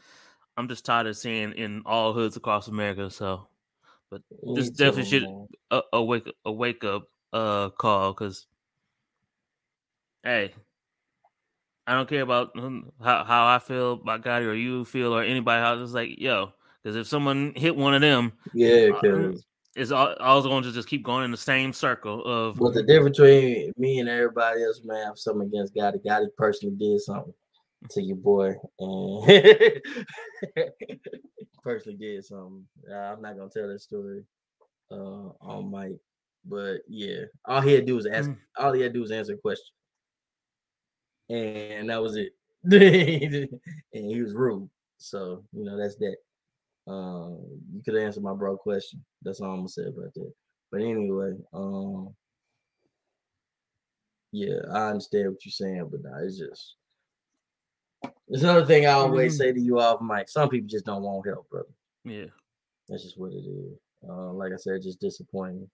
I'm just tired of seeing in all hoods across America. So, but this definitely should a, a wake a wake up uh call because, hey, I don't care about how, how I feel about God or you feel or anybody else. It's like, yo, because if someone hit one of them, Yeah, because it's all, all going to just keep going in the same circle of but the difference between me and everybody else, man, I have something against Gotti. Gotti personally did something to your boy, and personally did something. I'm not gonna tell that story uh, on mic, but yeah, all he had to do was ask. Mm. All he had to do was answer a question, and that was it. and he was rude, so you know that's that. Um, you could answer my bro question. That's all I'm gonna say about that. But anyway, um, yeah, I understand what you're saying, but nah, it's just it's another thing I always Mhm. say to you off mic. Some people just don't want help, brother. yeah, That's just what it is. Uh, like I said, just disappointing.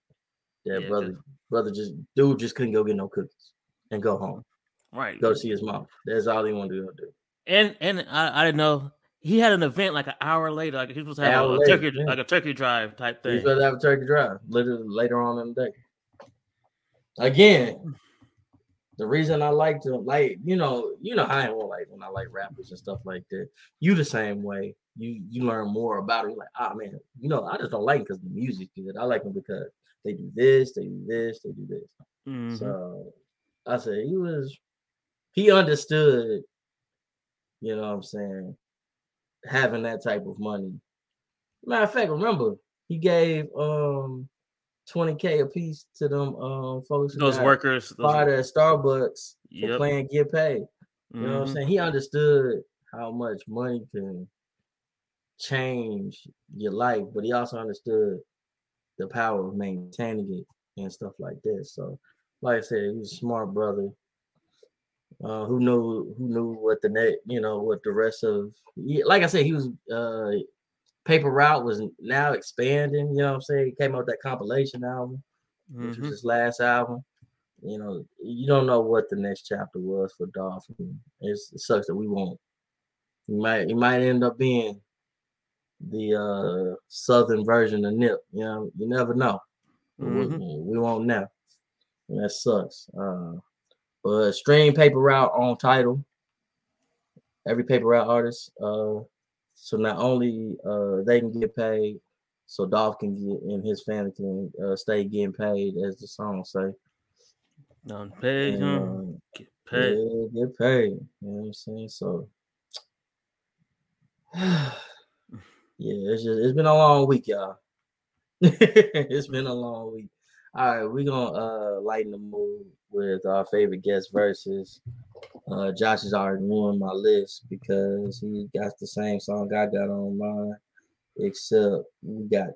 That Yeah, brother, brother, just dude just couldn't go get no cookies and go home, right. go see his mom. That's all he wanted to go do. And and I, I didn't know he had an event like an hour later. Like he was supposed to have a, later, turkey yeah. like a turkey drive type He's thing. supposed to have a turkey drive later later on in the day. Again, the reason I like to like, you know, you know how I am like when I like rappers and stuff like that. You the same way. You you learn more about it. Like, ah man, you know, I just don't like because the music's good. I like them because they do this, they do this, they do this. Mhm. So I said he was he understood, you know what I'm saying, having that type of money. Matter of fact, remember he gave um 20k a piece to them um folks those workers. Those, fired at Starbucks for yep. playing get paid. You know what I'm mhm. saying? He understood how much money can change your life, but he also understood the power of maintaining it and stuff like this. So, like I said, he was a smart brother uh, who knew who knew what the net, you know, what the rest of. Like I said, he was uh, Paper Route was now expanding. You know what I'm saying? He came out that compilation album, which Mhm. was his last album. You know, you don't know what the next chapter was for Dolphin. It's, it sucks that we won't. you might you might end up being the uh southern version of Nip. You know, you never know. But we-. We, won't know. And that sucks. Uh but stream paper route on Tidal. Every paper route artist. Uh so not only uh they can get paid, so Dolph can get and his family can uh, stay getting paid as the song say. On page, And, um, get paid. Yeah, get paid. You know what I'm saying? So yeah, it's just it's been a long week, y'all. it's been a long week. All right, we're gonna uh lighten the mood with our favorite guest verses. Uh Josh has already ruined my list because he got the same song I got on mine, except we got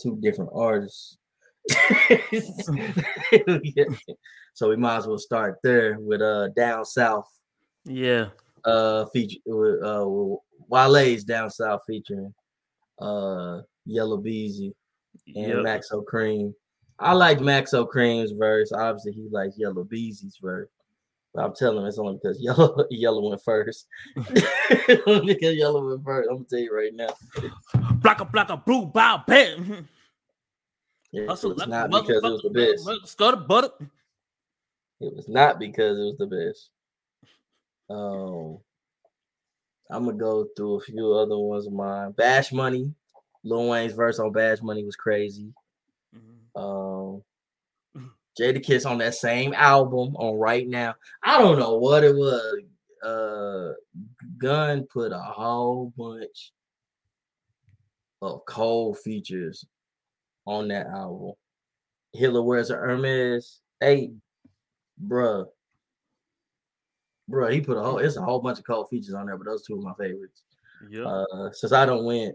two different artists. so we might as well start there with uh down south Yeah. uh feature with uh Wale's down south featuring uh Yella Beezy and Yep. Maxo Kream. I like Maxo Kream's verse. Obviously, he likes Yella Beezy's verse. But I'm telling him it's only because Yella Yella went first. only because Yella went first. I'm gonna tell you right now. Blocka blocka blue bow bam. Yeah, Hustle it was not because it was the best. To butter. It was not because it was the best. Um, I'm gonna go through a few other ones of mine. Bash Money, Lil Wayne's verse on Bash Money was crazy. Um, Jadakiss on that same album on Right Now. I don't know what it was. Uh, Gunn put a whole bunch of cold features on that album. Hitler wears a Hermes. Hey, bruh. Bruh, he put a whole it's a whole bunch of cold features on there, but those two are my favorites. Yeah. Uh since I don't win,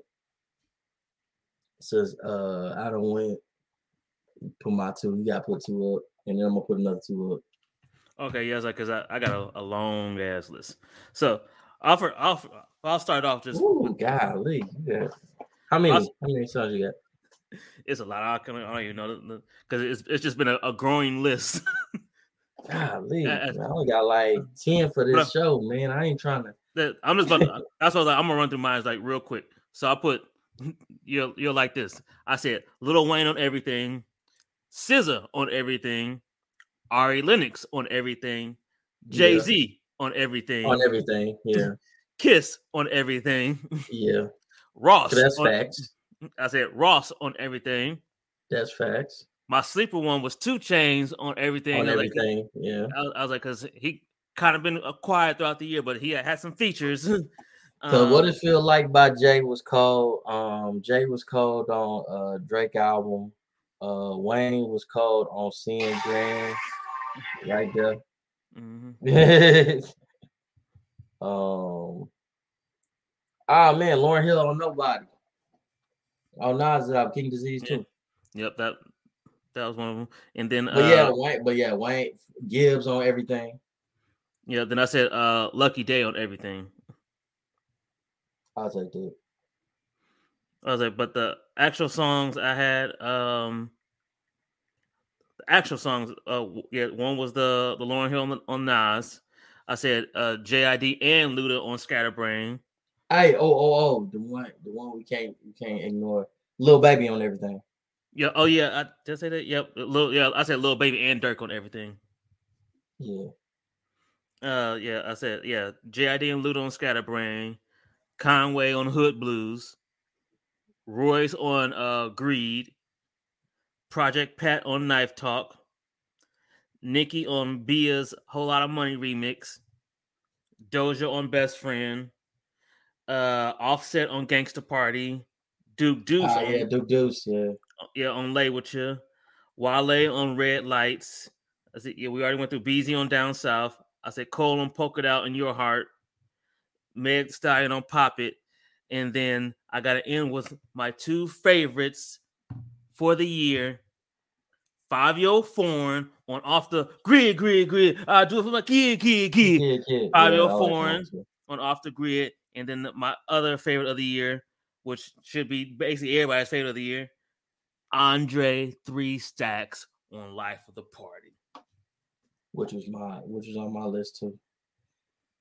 since uh I don't win, put my two. You gotta put two up, and then I'm gonna put another two up. Okay, yeah, because I, I got a, a long ass list. So I'll for, I'll for- I'll start off just Ooh, golly. Yeah. How many? Us- How many songs you got? it's a lot. I I don't even know because it's it's just been a, a growing list. Golly, Uh, uh, man, I only got like 10 for this show, man. I ain't trying to. that I'm just about to, that's what I was like, I'm gonna run through mine like real quick. So I put you're you're like this. I said Little Wayne on everything, SZA on everything, Ari Lennox on everything, Jay Z on everything, On everything. Yeah. Kiss on everything, Yeah. Ross. That's on- facts. I said Ross on everything. That's facts. My sleeper one was 2 Chainz on everything. On was like- everything. Yeah. I was, I was like, because he kind of been acquired throughout the year, but he had, had some features. So what Um, it feel like by Jay was called um Jay was called on uh Drake album. Uh Wayne was called on Seeing Green right there. mhm. um ah man, Lauryn Hill on nobody. Oh Nas out King Disease Yeah. too. Yep, that that was one of them. And then But yeah, uh, Wayne, but yeah, Wayne Gibbs on everything. yeah, then I said uh Lucky Daye on everything. I'll take that. I was like, but the actual songs I had, um the actual songs, uh yeah, one was the the Lauryn Hill on, on Nas. I said uh JID and Luda on Scatterbrain. Hey, oh, oh, oh, the one, the one we can't, we can't ignore. Little baby on everything. Yeah, oh yeah, I did I say that. Yep, little yeah, I said Little Baby and Dirk on everything. Yeah. Uh, yeah, I said yeah. JID and Luda on Scatterbrain, Conway on Hood Blues, Royce on uh Greed, Project Pat on Knife Talk, Nicki on Bia's Whole Lot of Money remix, Doja on Best Friend, uh, Offset on Gangsta Party, Duke Deuce Ah, on yeah, Duke Deuce. Yeah. yeah, on Lay with you. Wale on Red Lights. I said, yeah, we already went through Beezy on Down South. I said Cole on Poke It Out in Your Heart. Meg Stallion on Pop It. And then I got to end with my two favorites for the year. Fivio Foreign on Off the Grid, Grid, Grid. I do it for my kid, kid, kid. Kid, kid. Fivio Foreign on Off the Grid. And then my other favorite of the year, which should be basically everybody's favorite of the year, Andre Three Stacks on Life of the Party. which was my, which was on my list too.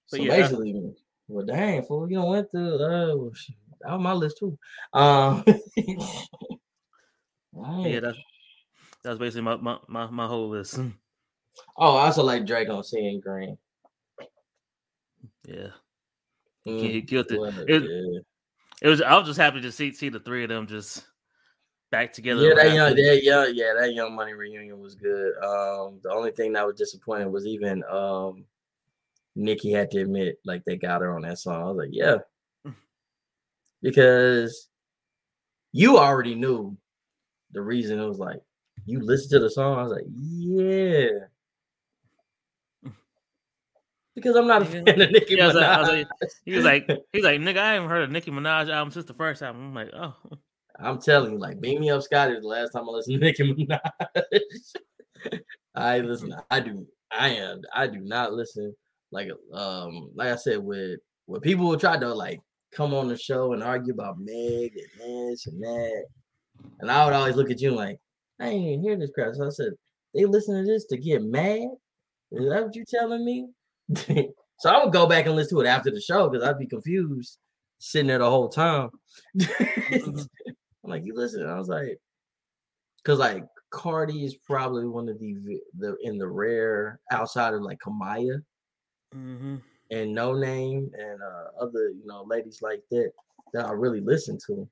So yeah, basically, well, dang fool, you went through. Uh, well, shit, that was my list too. Um, Yeah, that's that's basically my my, my, my whole list. oh, I also like Drake on Seeing Green. Yeah, Mm, he killed it. It- yeah. It was. I was just happy to see see the three of them just back together. Yeah, that young, that young, yeah, that Young Money reunion was good. Um, the only thing that was disappointing was even um Nicki had to admit like they got her on that song. I was like, yeah, mm. because you already knew the reason. It was like you listened to the song. I was like, yeah. Mm. Because I'm not a fan of Nicki Yeah, I was like- I Minaj. was like- he was like, he's like, nigga, I haven't heard a Nicki Minaj album since the first album. I'm like, oh, I'm telling you, like, beat me up, Scotty. is The last time I listened to Nicki Minaj, I listen. I do. I am. I do not listen. Like, um, like I said, with when people will try to like come on the show and argue about Meg and this and that, and I would always look at you like, I ain't even hear this crap. So I said, they listen to this to get mad. Is that what you telling me? so I would go back and listen to it after the show because I'd be confused sitting there the whole time. I'm like, you listen. I was like, because like Cardi is probably one of the the in the rare outside of like Kamaiyah hmm and Noname and uh, other you know ladies like that that I really listen to.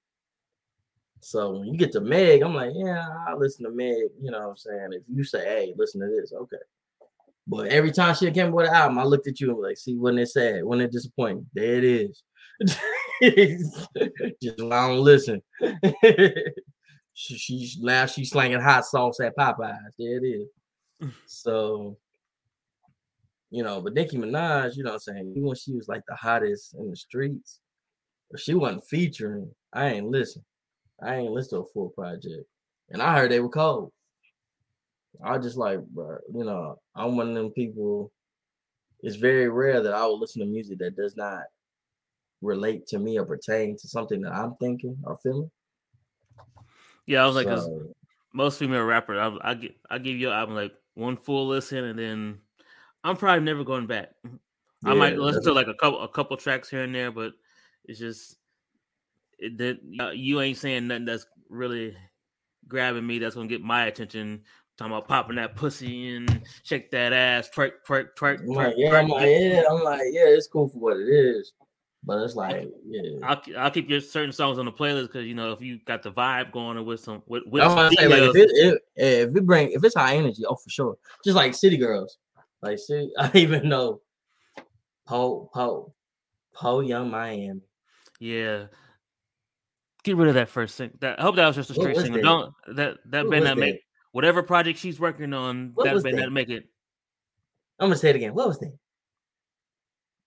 So when you get to Meg, I'm like, yeah, I listen to Meg. You know what I'm saying? If you say, hey, listen to this, okay. But every time she came with an album, I looked at you and was like, see, when it sad, when it disappointing, there it is. Just I don't listen. she, she's now she's slanging hot sauce at Popeyes. There it is. So, you know, but Nicki Minaj, you know what I'm saying? Even when she was like the hottest in the streets, if she wasn't featuring, I ain't listen. I ain't listen to a full project. And I heard they were cold. I just like, bro, you know, I'm one of them people. It's very rare that I will listen to music that does not relate to me or pertain to something that I'm thinking or feeling. yeah. I was like, So, most female rapper, I I I give your album like one full listen, and then I'm probably never going back. I might listen to like a couple a couple tracks here and there, but it's just it, that uh, you ain't saying nothing that's really grabbing me. That's gonna get my attention. Talking about popping that pussy and shake that ass, twerk, twerk, twerk, I'm like, twerk. yeah, I'm like, yeah, I'm like, yeah, it's cool for what it is. But it's like, yeah. I'll, I'll keep your certain songs on the playlist because you know if you got the vibe going with some with, with That's what I some say. Like if it, if if it bring if it's high energy, oh for sure. Just like City Girls, like city, I even know Po Po Po Yung Miami. Yeah. Get rid of that first thing. That I hope that was just a straight single. that? Don't that that What better not make that? whatever project she's working on. What that better that? not make it. I'm gonna say it again. What was that?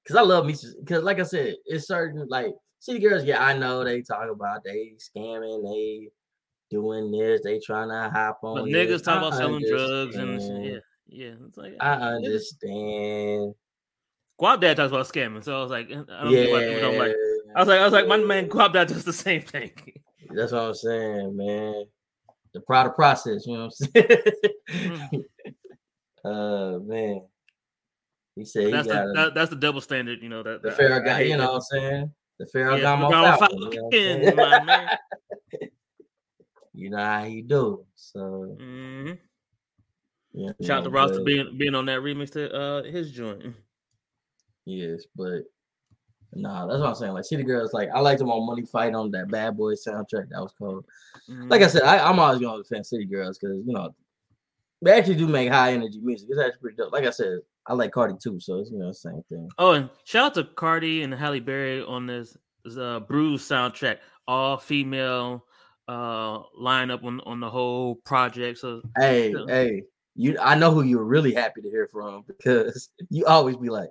Because I love me. Because like I said, it's certain like City Girls. Yeah, I know they talk about they scamming, they doing this, they trying to hop on. But niggas talk about selling drugs and yeah, yeah. It's like I niggas- understand. Guapdad talks about scamming, so I was like, I don't know why people don't like. Yeah. I was like, I was like, my man Guapdad does the same thing. That's what I'm saying, man. The product process, you know what I'm saying? Mm. uh man. He said he That's got the a, that, that's the double standard, you know. That the that- fair guy, you know what I'm saying? The fair Yeah, Ferragamo you know what I'm Falcon, saying? my man. You know how you do. So Mhm. Yeah. Shout out to Ross for being being on that remix to uh his joint. Yes, but nah, that's what I'm saying. Like City Girls, like I liked them on Money Fight on that Bad Boy soundtrack. That was cool. Like I said, I, I'm always gonna defend City Girls because you know they actually do make high energy music. It's actually pretty dope. Like I said, I like Cardi too, so it's you know the same thing. Oh, and shout out to Cardi and Halle Berry on this, this uh, Bruise soundtrack, all female uh lineup on on the whole project. So Hey, Yeah. hey, you I know who you're really happy to hear from because you always be like,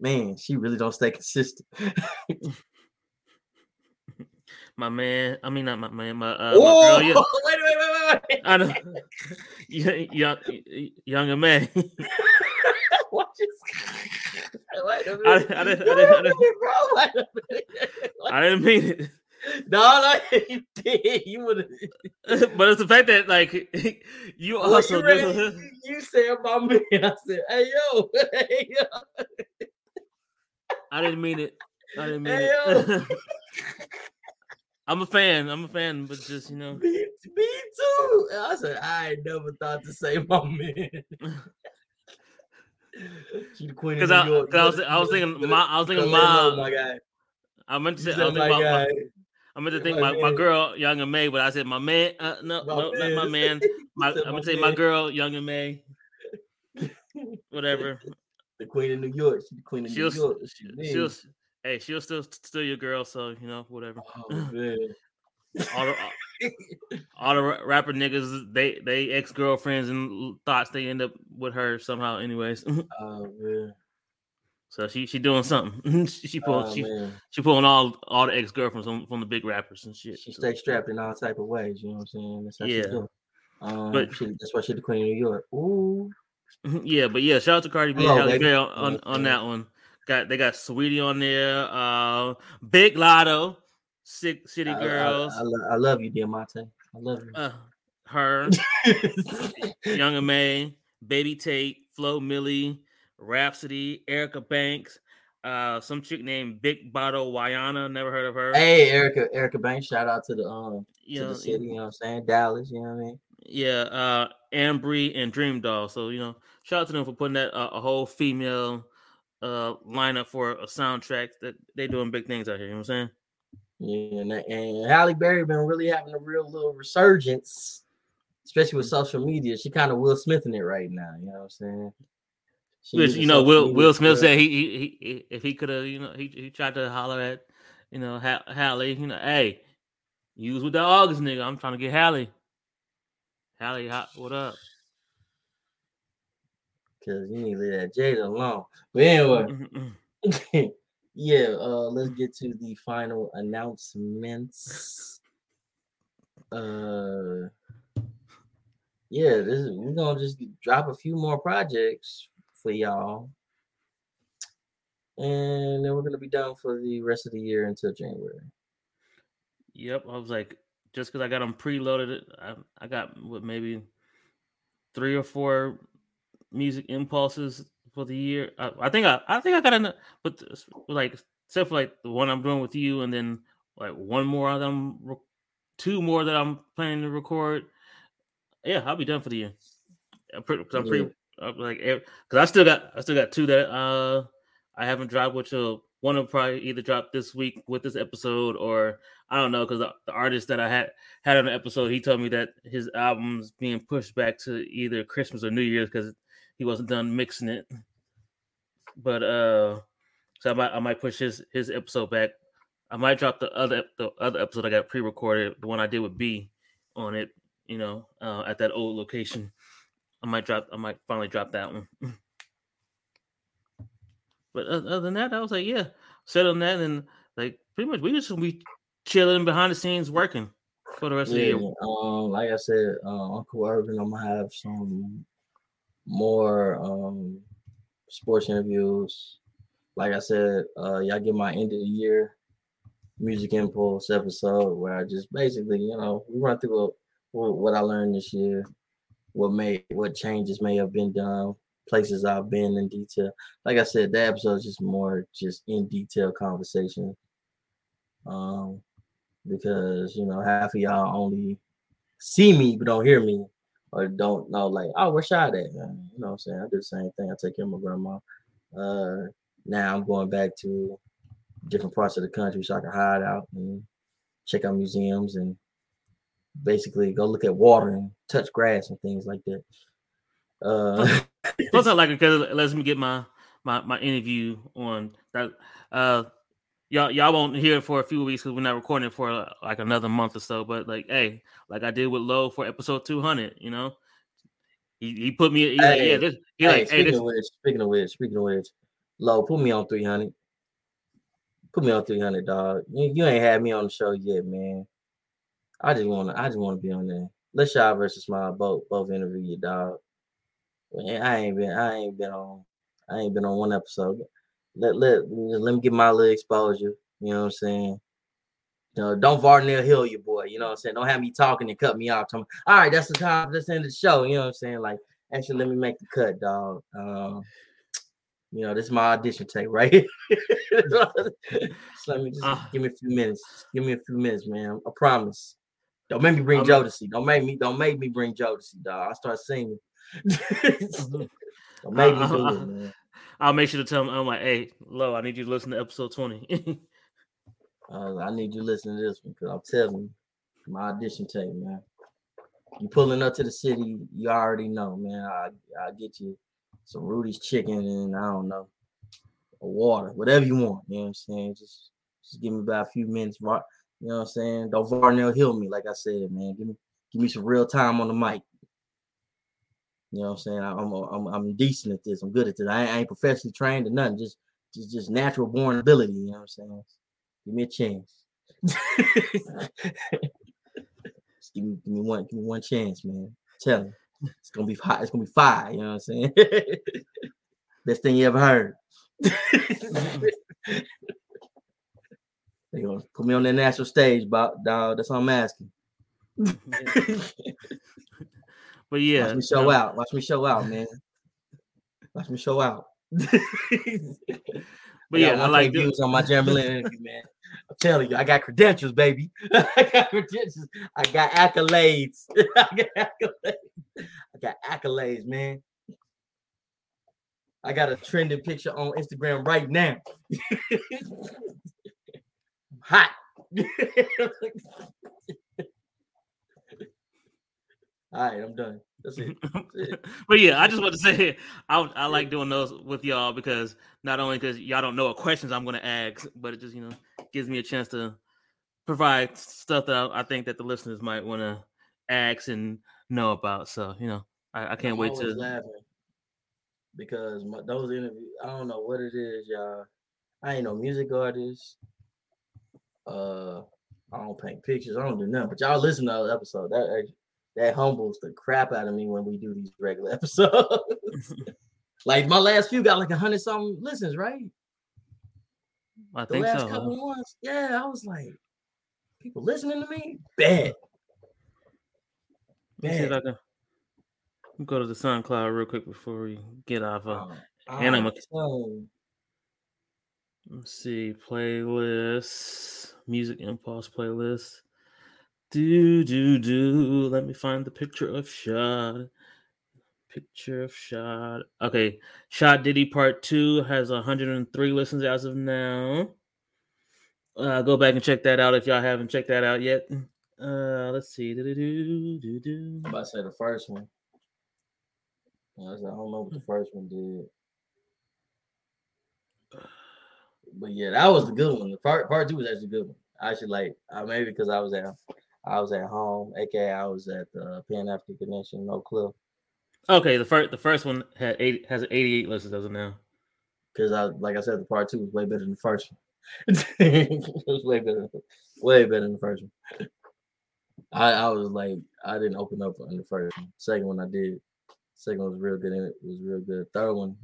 man, she really don't stay consistent. my man, I mean not my man, my uh, my girl, yeah, wait, wait, wait, wait, I know, young, young, young man. What is- Wait a minute. I, didn't, I, didn't, I, a didn't, minute, bro. Wait a minute. I didn't mean it. No, no, you did. You would but it's the fact that like you Well, also you, you said my man. I said, hey yo, hey yo. I didn't mean it. I didn't mean Hey, it. I'm a fan. I'm a fan, but just you know, Me, me too. I said, I never thought to say my man. she the queen of because New I, York. I was, I was thinking, my, I was thinking, my, my guy. I meant to say, I was my thinking about, guy. my, I meant to think my my, my girl, Young M.A, but I said my man. Uh, no, My no, not my man. man. My, I'm gonna say my girl, Young M.A. Whatever. the queen of New York. She's the queen of she'll, New York. She she'll, hey, she'll still still your girl, so you know whatever. Oh man. all the all the rapper niggas, they they ex girlfriends and thoughts they end up with her somehow, anyways. oh man. So she she doing something. she Oh, she man. she pulling all all the ex girlfriends from, from the big rappers and shit. She stay strapped in all type of ways. You know what I'm saying? That's how she Yeah. Um, But- she, that's why she's the queen of New York. Ooh. yeah, but yeah, shout out to Cardi B, Hello, Halle. Berry on, on, on that one. Got they got Saweetie on there, uh, Big Latto, Sick City I- I- Girls, I, lo- I love you, Diamante. I love you. uh, her, Young M.A, Baby Tate, Flo Milli, Rapsody, Erica Banks, uh, some chick named Big Bottle Wyana, never heard of her. hey, Erica, Erica Banks. Shout out to the um you to know, the city. You know what I'm saying? Dallas. You know what I mean? yeah, uh, Ambré and Dream Doll. So you know, shout out to them for putting that uh, a whole female uh lineup for a soundtrack that they doing big things out here. You know what I'm saying? Yeah, and, and Halle Berry been really having a real little resurgence, especially with social media. She kind of Will Smith in it right now. You know what I'm saying? Which you know, Will Will Smith said he, he, he if he could have, you know, he, he tried to holler at, you know, ha- Halle, you know, hey, you was with the August nigga. I'm trying to get Halle. Halle, hot, what up? Cause you need to leave that Jada alone. But anyway, yeah, uh, let's get to the final announcements. Uh yeah, this is we're gonna just drop a few more projects for y'all. And then we're gonna be done for the rest of the year until January. Yep, I was like, just because I got them preloaded, I, I got what maybe three or four music impulses for the year. I, I think I, I think I got enough, but like except for like the one I'm doing with you, and then like one more that I'm, two more that I'm planning to record. Yeah, I'll be done for the year. I'm pretty, I'm pretty Like, because I still got, I still got two that uh I haven't dropped, which will one will probably either drop this week with this episode, or I don't know, because the, the artist that I had had on the episode, he told me that his album's being pushed back to either Christmas or New Year's because he wasn't done mixing it. But uh, so I might I might push his his episode back. I might drop the other the other episode I got pre-recorded, the one I did with B on it, you know, uh, at that old location. I might drop. I might finally drop that one. but other than that, I was like, yeah, set on that, and like pretty much we just gonna be chilling behind the scenes working for the rest of the year. um, like I said, uh, Uncle Urban, I'm gonna have some more um sports interviews. Like I said, uh, y'all get my end of the year music impulse episode where I just basically, you know, we run through what what I learned this year, what may what changes may have been done, places I've been in detail. Like I said, that episode is just more just in detail conversation. Um, because you know half of y'all only see me but don't hear me or don't know like oh where's shot at man? you know what i'm saying i do the same thing i take care of my grandma uh now i'm going back to different parts of the country so i can hide out and check out museums and basically go look at water and touch grass and things like that uh Plus, I like it because it lets me get my my my interview on that. Uh, y'all y'all won't hear it for a few weeks because we're not recording it for like another month or so. But like, hey, like I did with Low for episode two hundred, you know, he, he put me. He like, Hey, yeah, this. He hey, like, hey, speaking this. of which speaking of which speaking of which low put me on 300 put me on 300 dog you, you ain't had me on the show yet man i just want to i just want to be on there let's Shaw versus smile both both interview you dog Man, i ain't been i ain't been on i ain't been on one episode let let let me get my little exposure you know what i'm saying you know, don't Varnell Hill your boy, you know what I'm saying? Don't have me talking and cut me off. Talking, All right, that's the time. Let's end the show. You know what I'm saying? Like, actually, let me make the cut, dog. Um, you know, this is my audition tape right here. so let me just Ah. give me a few minutes. Just give me a few minutes, man. I promise. Don't make me bring I'm- Jodeci. Don't make me. Don't make me bring Jodeci, dog. I start singing. don't make me do it, man. I'll make sure to tell him. I'm like, hey, Low, I need you to listen to episode twenty. Uh, I need you to listen to this one because I'm telling you, my audition tape, man. You pulling up to the city, you already know, man. I I get you some Rudy's chicken, and I don't know, water, whatever you want. You know what I'm saying? Just just give me about a few minutes. You know what I'm saying? Don't Varnell heal me, like I said, man. Give me give me some real time on the mic. You know what I'm saying? I, am I'm I'm decent at this. I'm good at this. I ain't, I ain't professionally trained or nothing. Just just just natural born ability. You know what I'm saying? Give me a chance. give me give me one give me one chance, man. Tell me. It's gonna be hot. It's gonna be fire. You know what I'm saying? Best thing you ever heard. they gonna put me on the national stage, dog. That's all I'm asking. but yeah, watch me show out. Watch me show out, man. Watch me show out. but yeah, I, I like views on my interview, man. I'm telling you, I got credentials, baby. I got credentials. I got accolades. I got accolades. I got accolades, man. I got a trending picture on Instagram right now. Hot. All right, I'm done. That's it. That's it. but yeah, I just want to say I I like doing those with y'all because not only because y'all don't know what questions I'm going to ask, but it just you know gives me a chance to provide stuff that I, I think that the listeners might want to ask and know about. So you know, I, I can't I'm wait to laughing because my, those interviews. I don't know what it is, y'all. I ain't no music artist. Uh, I don't paint pictures. I don't do nothing. But y'all listen to the episode. That that humbles the crap out of me when we do these regular episodes. like my last few got like a hundred something listens, right? I the think last so. couple huh? ones, yeah, I was like, people listening to me, bad. Bad. I can go to the SoundCloud real quick before we get off. Of, Um, and I'm a- telling let's see, playlists, music impulse playlist. Do do do. Let me find the picture of Shad. Picture of Shad. Okay, Shad Diddy Part Two has 103 listens as of now. Uh, go back and check that out if y'all haven't checked that out yet. Uh, let's see. Do-do-do-do-do. I'm about to say the first one. I I don't know what the first one did. But yeah, that was the good one. The part part two was actually a good one. I should like uh, maybe because I was at I was at home, aka I was at the Pan African Connection, no clue. Okay, the first the first one had eight has 88 listens as of now. Because I like I said, the part two was way better than the first one. it was way better, way better than the first one. I, I was like, I didn't open up on the first one. Second one I did. Second one was real good. And it was real good. Third one,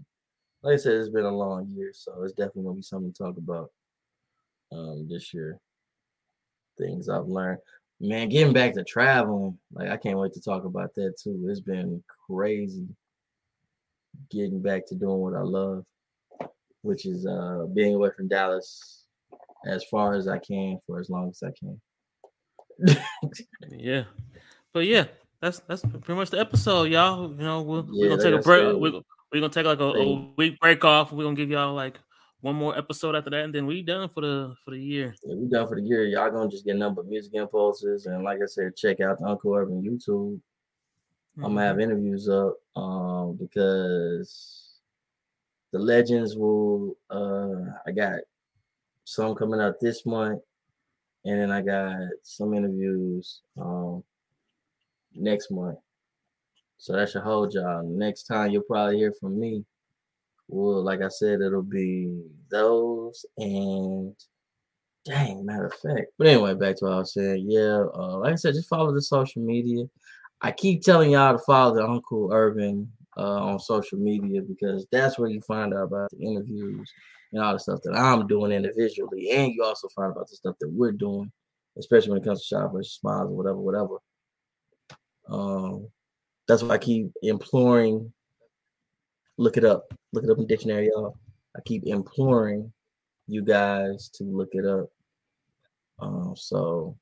like I said, it's been a long year, so it's definitely gonna be something to talk about um this year. Things I've learned. Man, getting back to traveling, like I can't wait to talk about that too. It's been crazy getting back to doing what I love, which is uh being away from Dallas as far as I can for as long as I can. Yeah, but yeah, that's that's pretty much the episode, y'all. You know, we'll, Yeah, we're gonna take a break. We're, we're gonna take like a, a week break off. We're gonna give y'all like one more episode after that, and then we done for the for the year. Yeah, we done for the year. Y'all gonna just get nothing but music impulses. And like I said, check out the Uncle Urban YouTube. I'm gonna have interviews up um because the legends will uh I got some coming out this month and then I got some interviews um next month. So that should hold y'all. Next time you'll probably hear from me. Well, like I said, it'll be those and dang, matter of fact. But anyway, back to what I was saying. Yeah, uh, like I said, just follow the social media. I keep telling y'all to follow the Uncle Urban uh, on social media because that's where you find out about the interviews and all the stuff that I'm doing individually, and you also find about the stuff that we're doing, especially when it comes to shop versus smiles or whatever, whatever. Um, that's why I keep imploring. Look it up. Look it up in dictionary, y'all. I keep imploring you guys to look it up. Um, so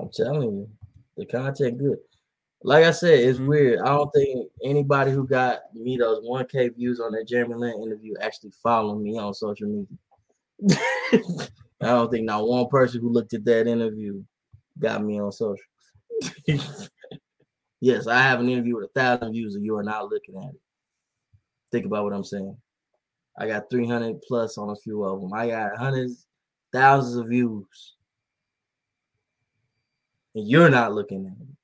I'm telling you, the content good. Like I said, it's Mhm. weird. I don't think anybody who got me those 1K views on that Jeremy Lin interview actually followed me on social media. I don't think not one person who looked at that interview got me on social. Yes, I have an interview with a thousand views, and you are not looking at it. Think about what I'm saying. I got 300 plus on a few of them. I got hundreds, thousands of views, and you're not looking at it.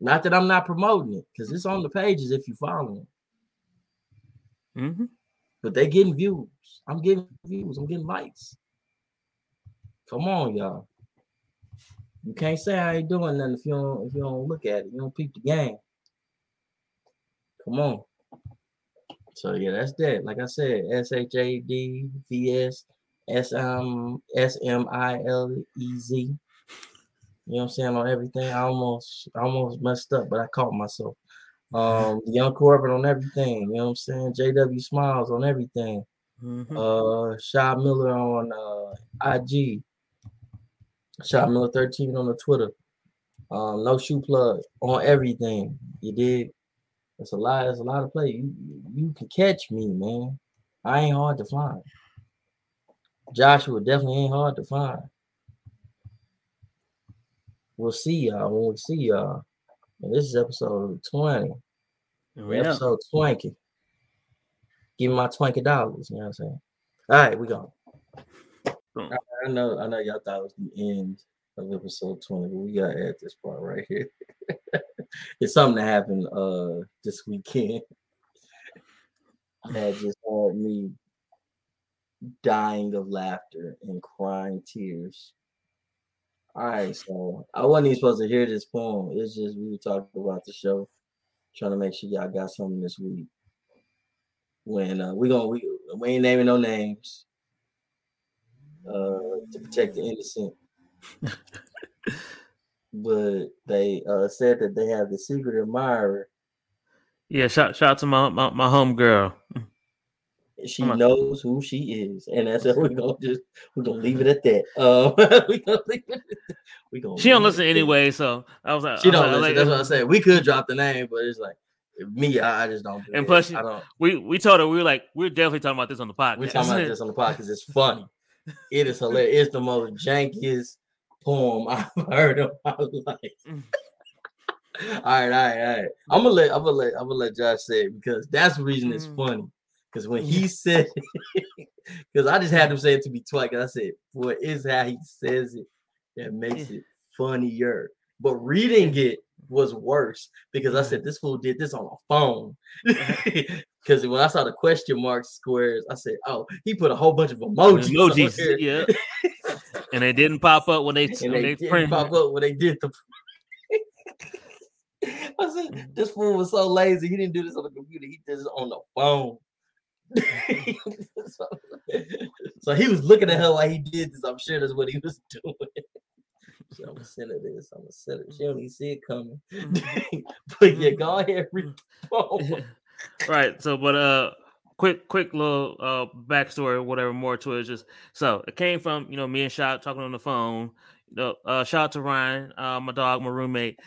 Not that I'm not promoting it, because it's on the pages if you follow it. Mm-hmm. But they're getting views. I'm getting views. I'm getting likes. Come on, y'all. You can't say I ain't doing nothing if you don't if you don't look at it. You don't peep the game. Come on. So yeah, that's that. Like I said, S H A D V S S M S M I L E Z. You know what I'm saying on everything. I almost I almost messed up, but I caught myself. Um, the Young Corbin on everything. You know what I'm saying? JW Smiles on everything. Mm-hmm. Uh, Shy Miller on uh IG. Shy Miller 13 on the Twitter. Um, no shoe plug on everything. You did. It's a lot. It's a lot of play. You you can catch me, man. I ain't hard to find. Joshua definitely ain't hard to find. We'll see y'all when we see y'all. And this is episode 20. Yeah. Episode 20. Give me my 20 dollars. You know what I'm saying? All right, we go. Boom. I know, I know y'all thought it was the end of episode 20, but we gotta add this part right here. it's something that happened uh this weekend. That just had me dying of laughter and crying tears. All right, so I wasn't even supposed to hear this poem. It's just we were talking about the show, trying to make sure y'all got something this week. When uh, we gonna we, we ain't naming no names to protect the innocent, but they uh, said that they have the secret admirer. Yeah, shout shout out to my my, my home girl. She on. knows who she is, and that's it. we're gonna just we're gonna leave it at that. Uh, we gonna leave it. We gonna. She don't listen that. anyway, so I was like, She was don't like- listen. That's what I said. We could drop the name, but it's like me. I, I just don't. do And it. plus she- I don't. We we told her we were like we're definitely talking about this on the podcast. We're talking about this on the podcast it's funny. It is hilarious. It's the most jankiest poem I've heard of my life. Mm. all right, all right, all right. I'm gonna let I'm gonna let I'm gonna let Josh say it because that's the reason it's Mm. funny. Because when he said, because I just had him say it to me twice, I said, "Boy, it's how he says it that makes it funnier." But reading it was worse because I said this fool did this on a phone. Because when I saw the question mark squares, I said, "Oh, he put a whole bunch of emojis." emojis, yeah. and they didn't pop up when they and when they, they, didn't print. pop up when they did the. I said, this fool was so lazy. He didn't do this on the computer. He did this on the phone. so, so he was looking at her while he did this. I'm sure that's what he was doing. So I'm gonna send her this. I'm gonna send it. She don't even see it coming. Mm-hmm. but yeah, mm-hmm. go ahead. Read. Right. So, but uh, quick, quick little uh backstory, whatever more to it. Just so it came from you know me and Shot talking on the phone. You know, uh, shout out to Ryan, uh, my dog, my roommate.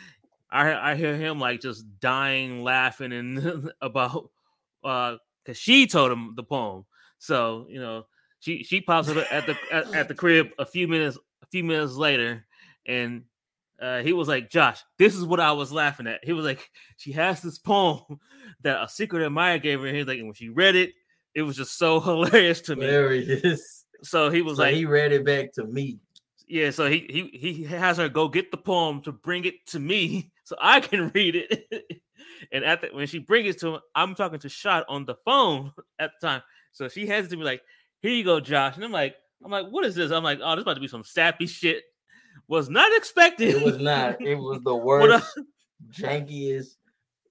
I I hear him like just dying laughing and about uh because she told him the poem. So you know she she pops up at the at, at the crib a few minutes a few minutes later, and uh, he was like, Josh, this is what I was laughing at. He was like, she has this poem that a secret admirer gave her. And he's like, and when she read it, it was just so hilarious to me. Is. So he was So like, he read it back to me. yeah. So he he he has her go get the poem to bring it to me so I can read it. and at the, when she brings it to him, I'm talking to Shot on the phone at the time. So she hands it to me like, here you go, Josh. And I'm like, I'm like, what is this? I'm like, oh, this about to be some sappy shit. Was not expected. It was not. It was the worst. jankiest,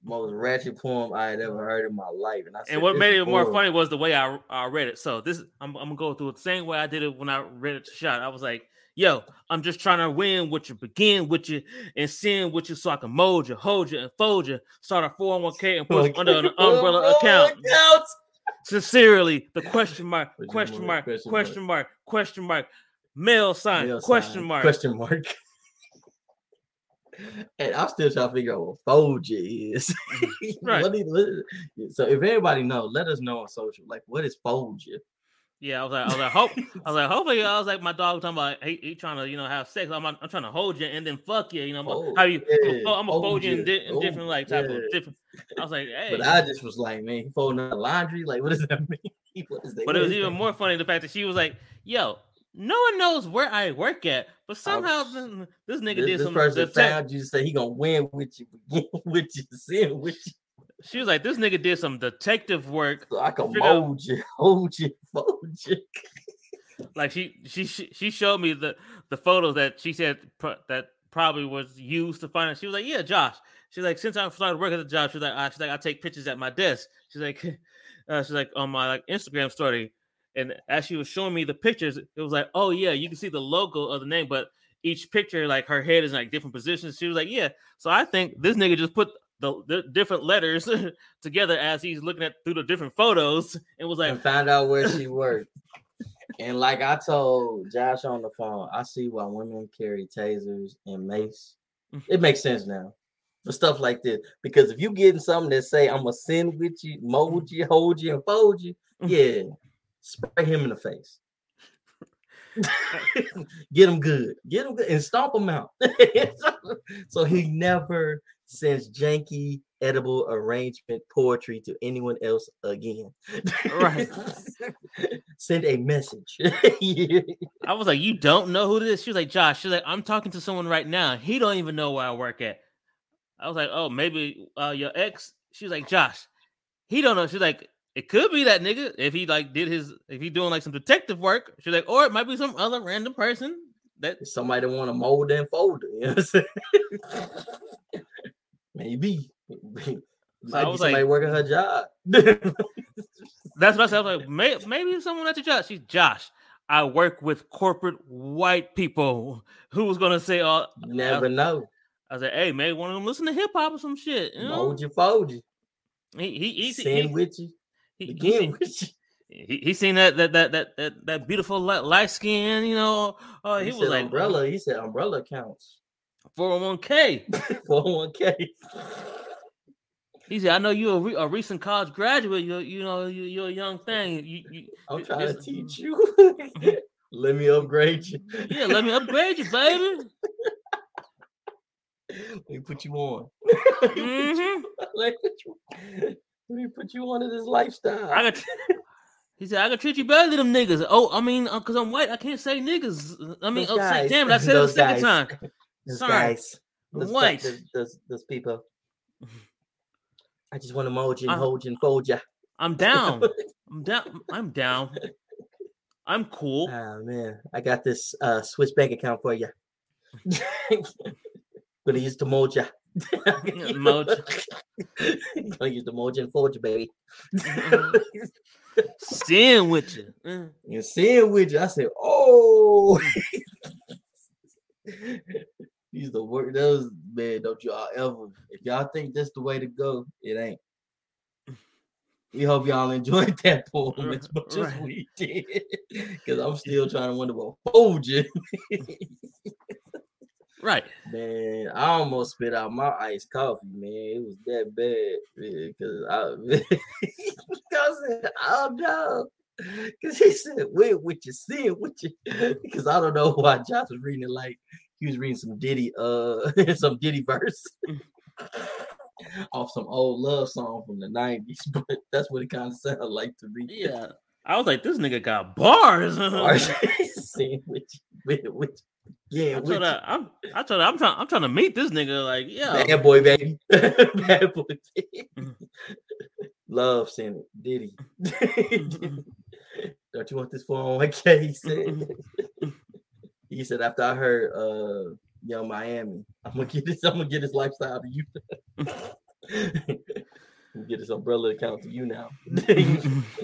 most ratchet poem I had ever heard in my life. And I said, And what made it more funny was the way I, I read it. So this I'm, I'm gonna go through it the same way I did it when I read it to shot. I was like, "Yo, I'm just trying to win with you, begin with you, and sin with you, so I can mold you, hold you, and fold you. Start a 401k and put oh you under an umbrella account. Sincerely, the question mark, Question question mark, mark, question question mark, question mark, mail sign, Male question sign, mark. Question mark. and I'm still trying to figure out what Folger is. Right. What is- what is- so if everybody know, let us know on social. Like, what is Folger? Yeah, I was like, I was like, hope, I was like, hopefully, I was like, my dog talking about he, he trying to, you know, have sex. I'm, I'm trying to hold you and then fuck you. You know, I'm Oh, how you, yeah. I'm gonna fold you in, di- in Oh, different like type yeah. of different. I was like, hey, But I just was like, man, folding out laundry. Like, what does that mean? What is that? But it was even more funny the fact that she was like, "Yo, no one knows where I work at, but somehow th- this nigga This, did this some." person detec- found you say he gonna win with you, with you, sin with you, she was like, "This nigga did some detective work. so I can out- mold you, hold you, fold you. Like she she she she showed me the the photos that she said pro- that probably was used to find it. She was like, "Yeah, Josh." She's like, "Since I started working at the job, she's like, I, she's like, I take pictures at my desk." She's like, uh, she's like on my like Instagram story, and as she was showing me the pictures, it was like, "Oh yeah, you can see the logo of the name, but." Each picture, like her head is in like different positions. She was like, "Yeah." So I think this nigga just put the, the different letters together as he's looking at through the different photos, and was like, and found out where she worked. And like I told Josh on the phone, I see why women carry tasers and mace. Mm-hmm. It makes sense now for stuff like this. Because if you getting something that say I'm gonna send with you, mold you, hold you, and fold you, mm-hmm. yeah, spray him in the face. Get him good. Get him good and stomp him out. so, he never sends janky edible arrangement poetry to anyone else again. Right. Send a message. I was like, you don't know who this? She was like, Josh, she's like, I'm talking to someone right now. He don't even know where I work at. I was like, oh, maybe uh, your ex. She was like, Josh, he don't know. She's like, it could be that nigga if he like did his if he doing like some detective work. She's like, or it might be some other random person that Somebody want to mold and fold it. You know what I'm saying? Maybe. Might I be was somebody like- working her job. that's what I said. I was like, May, maybe someone at your job. She's Josh. I work with corporate white people. Who was gonna say all? You never know. I said, hey, maybe one of them listen to hip hop or some shit. You know? Mold you, fold you. He he he, Send he, with he, he, seen- he, he seen that that that that that, that beautiful light, light skin, you know. Uh, he, He, was said like umbrella. He said umbrella counts. 401k. 401k. He said, "I know you're a, re- a recent college graduate. You you know you, you're a young thing. You, you I'm trying to teach you. Let me upgrade you. Yeah, let me upgrade you, baby. Let me put you on. hmm Let me put you- let put you on to this lifestyle. I got." He said, "I can treat you better than them niggas." Oh, I mean, because I'm white, I can't say niggas. I mean, oh, say, damn it! I said it the second guys. time. Those Sorry. guys. Those, white. those, those, those people. I just want to mold you and Uh, hold you and fold you. I'm down. I'm down. I'm down. I'm cool. Ah man, I got this uh Swiss bank account for you. Gonna use to mold you. Mold Gonna use the you and you, baby. Sin with you. Mm. You with you. I said, oh. These the work. Those man. Don't y'all ever. If y'all think that's the way to go, it ain't. We hope y'all enjoyed that poem as much as we did, because I'm still trying to wonder what you. Right. Man, I almost spit out my iced coffee, man. It was that bad. Because I, I said, oh no. Because he said, wait, what you see, what you because I don't know why Josh was reading it like he was reading some Diddy, uh some Diddy verse off some old love song from the 90s, but that's what it kind of sounded like to me. Yeah. I was like, this nigga got bars. Or seeing with you, with, with yeah, I told her, I'm, I told her, I'm trying, I'm trying to meet this nigga. Like, yeah, Bad boy, baby. Bad boy, baby. Mhm. Love sent it. Diddy. Don't you want this 401k? He said. he said, after I heard uh Yung Miami, I'm gonna get this, I'm gonna get this lifestyle to you. Get this umbrella account to you now.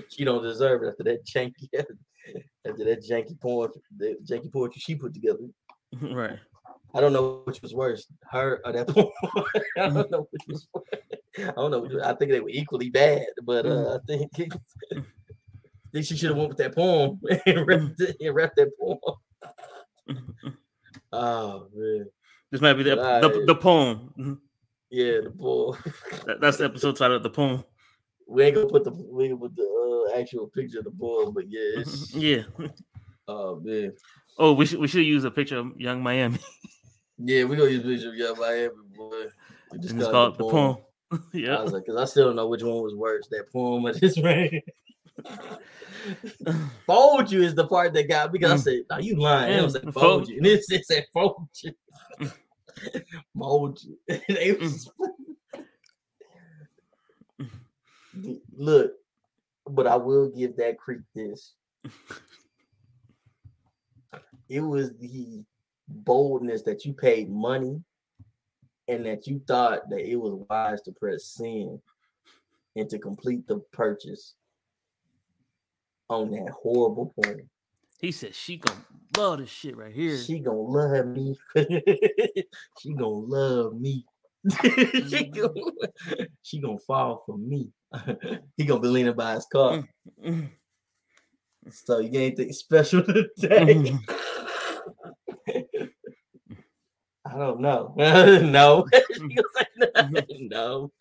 she don't deserve it after that janky after that janky porn, the janky poetry she put together. right. I don't know which was worse, her or that poem. I don't know which was worse. I don't know. I think they were equally bad, but uh, I think I think she should have went with that poem and wrapped, it- and wrapped that poem. Oh man, This might be the, the, Right. the poem. Mhm. yeah, the poem. That- that's the episode title of the poem. We ain't gonna put the we ain't gonna put the actual picture of the bull, but yeah, it's, yeah. oh man, Oh, we should we should use a picture of Yung Miami. yeah, we gonna use a picture of Yung Miami, boy. We just it's call called it the poem. poem. I yeah. was like, because I still don't know which one was worse, that poem or this rain. fold you is the part that got because I Mm. said, "No, you lying." It Yeah, was like fold fold you, and it it said fold you, mold you. Was- Look, but I will give that creek this. It was the boldness that you paid money and that you thought that it was wise to press sin and to complete the purchase on that horrible point. He said she gonna love this shit right here. She gonna love me. she gonna love me. she, mm-hmm. gonna, she gonna fall for me. he gonna be leaning by his car. Mm. So you got anything special today? I don't know. no. She gonna say no.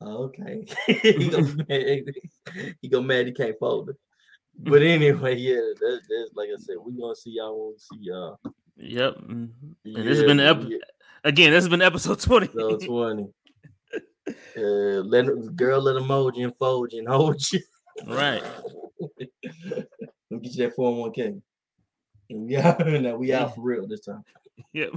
no. okay. he gonna mad. He gonna mad he can't fold it. But anyway, yeah, that's, that's like I said, we gonna see y'all when we see y'all. Yep. mm. Yeah, And this has been ep- yeah, again. This has been episode twenty. so 20. Uh, let girl let emoji and fold you and hold you. right. Let me get you that 401k. And we out now. We out for real this time. Yep.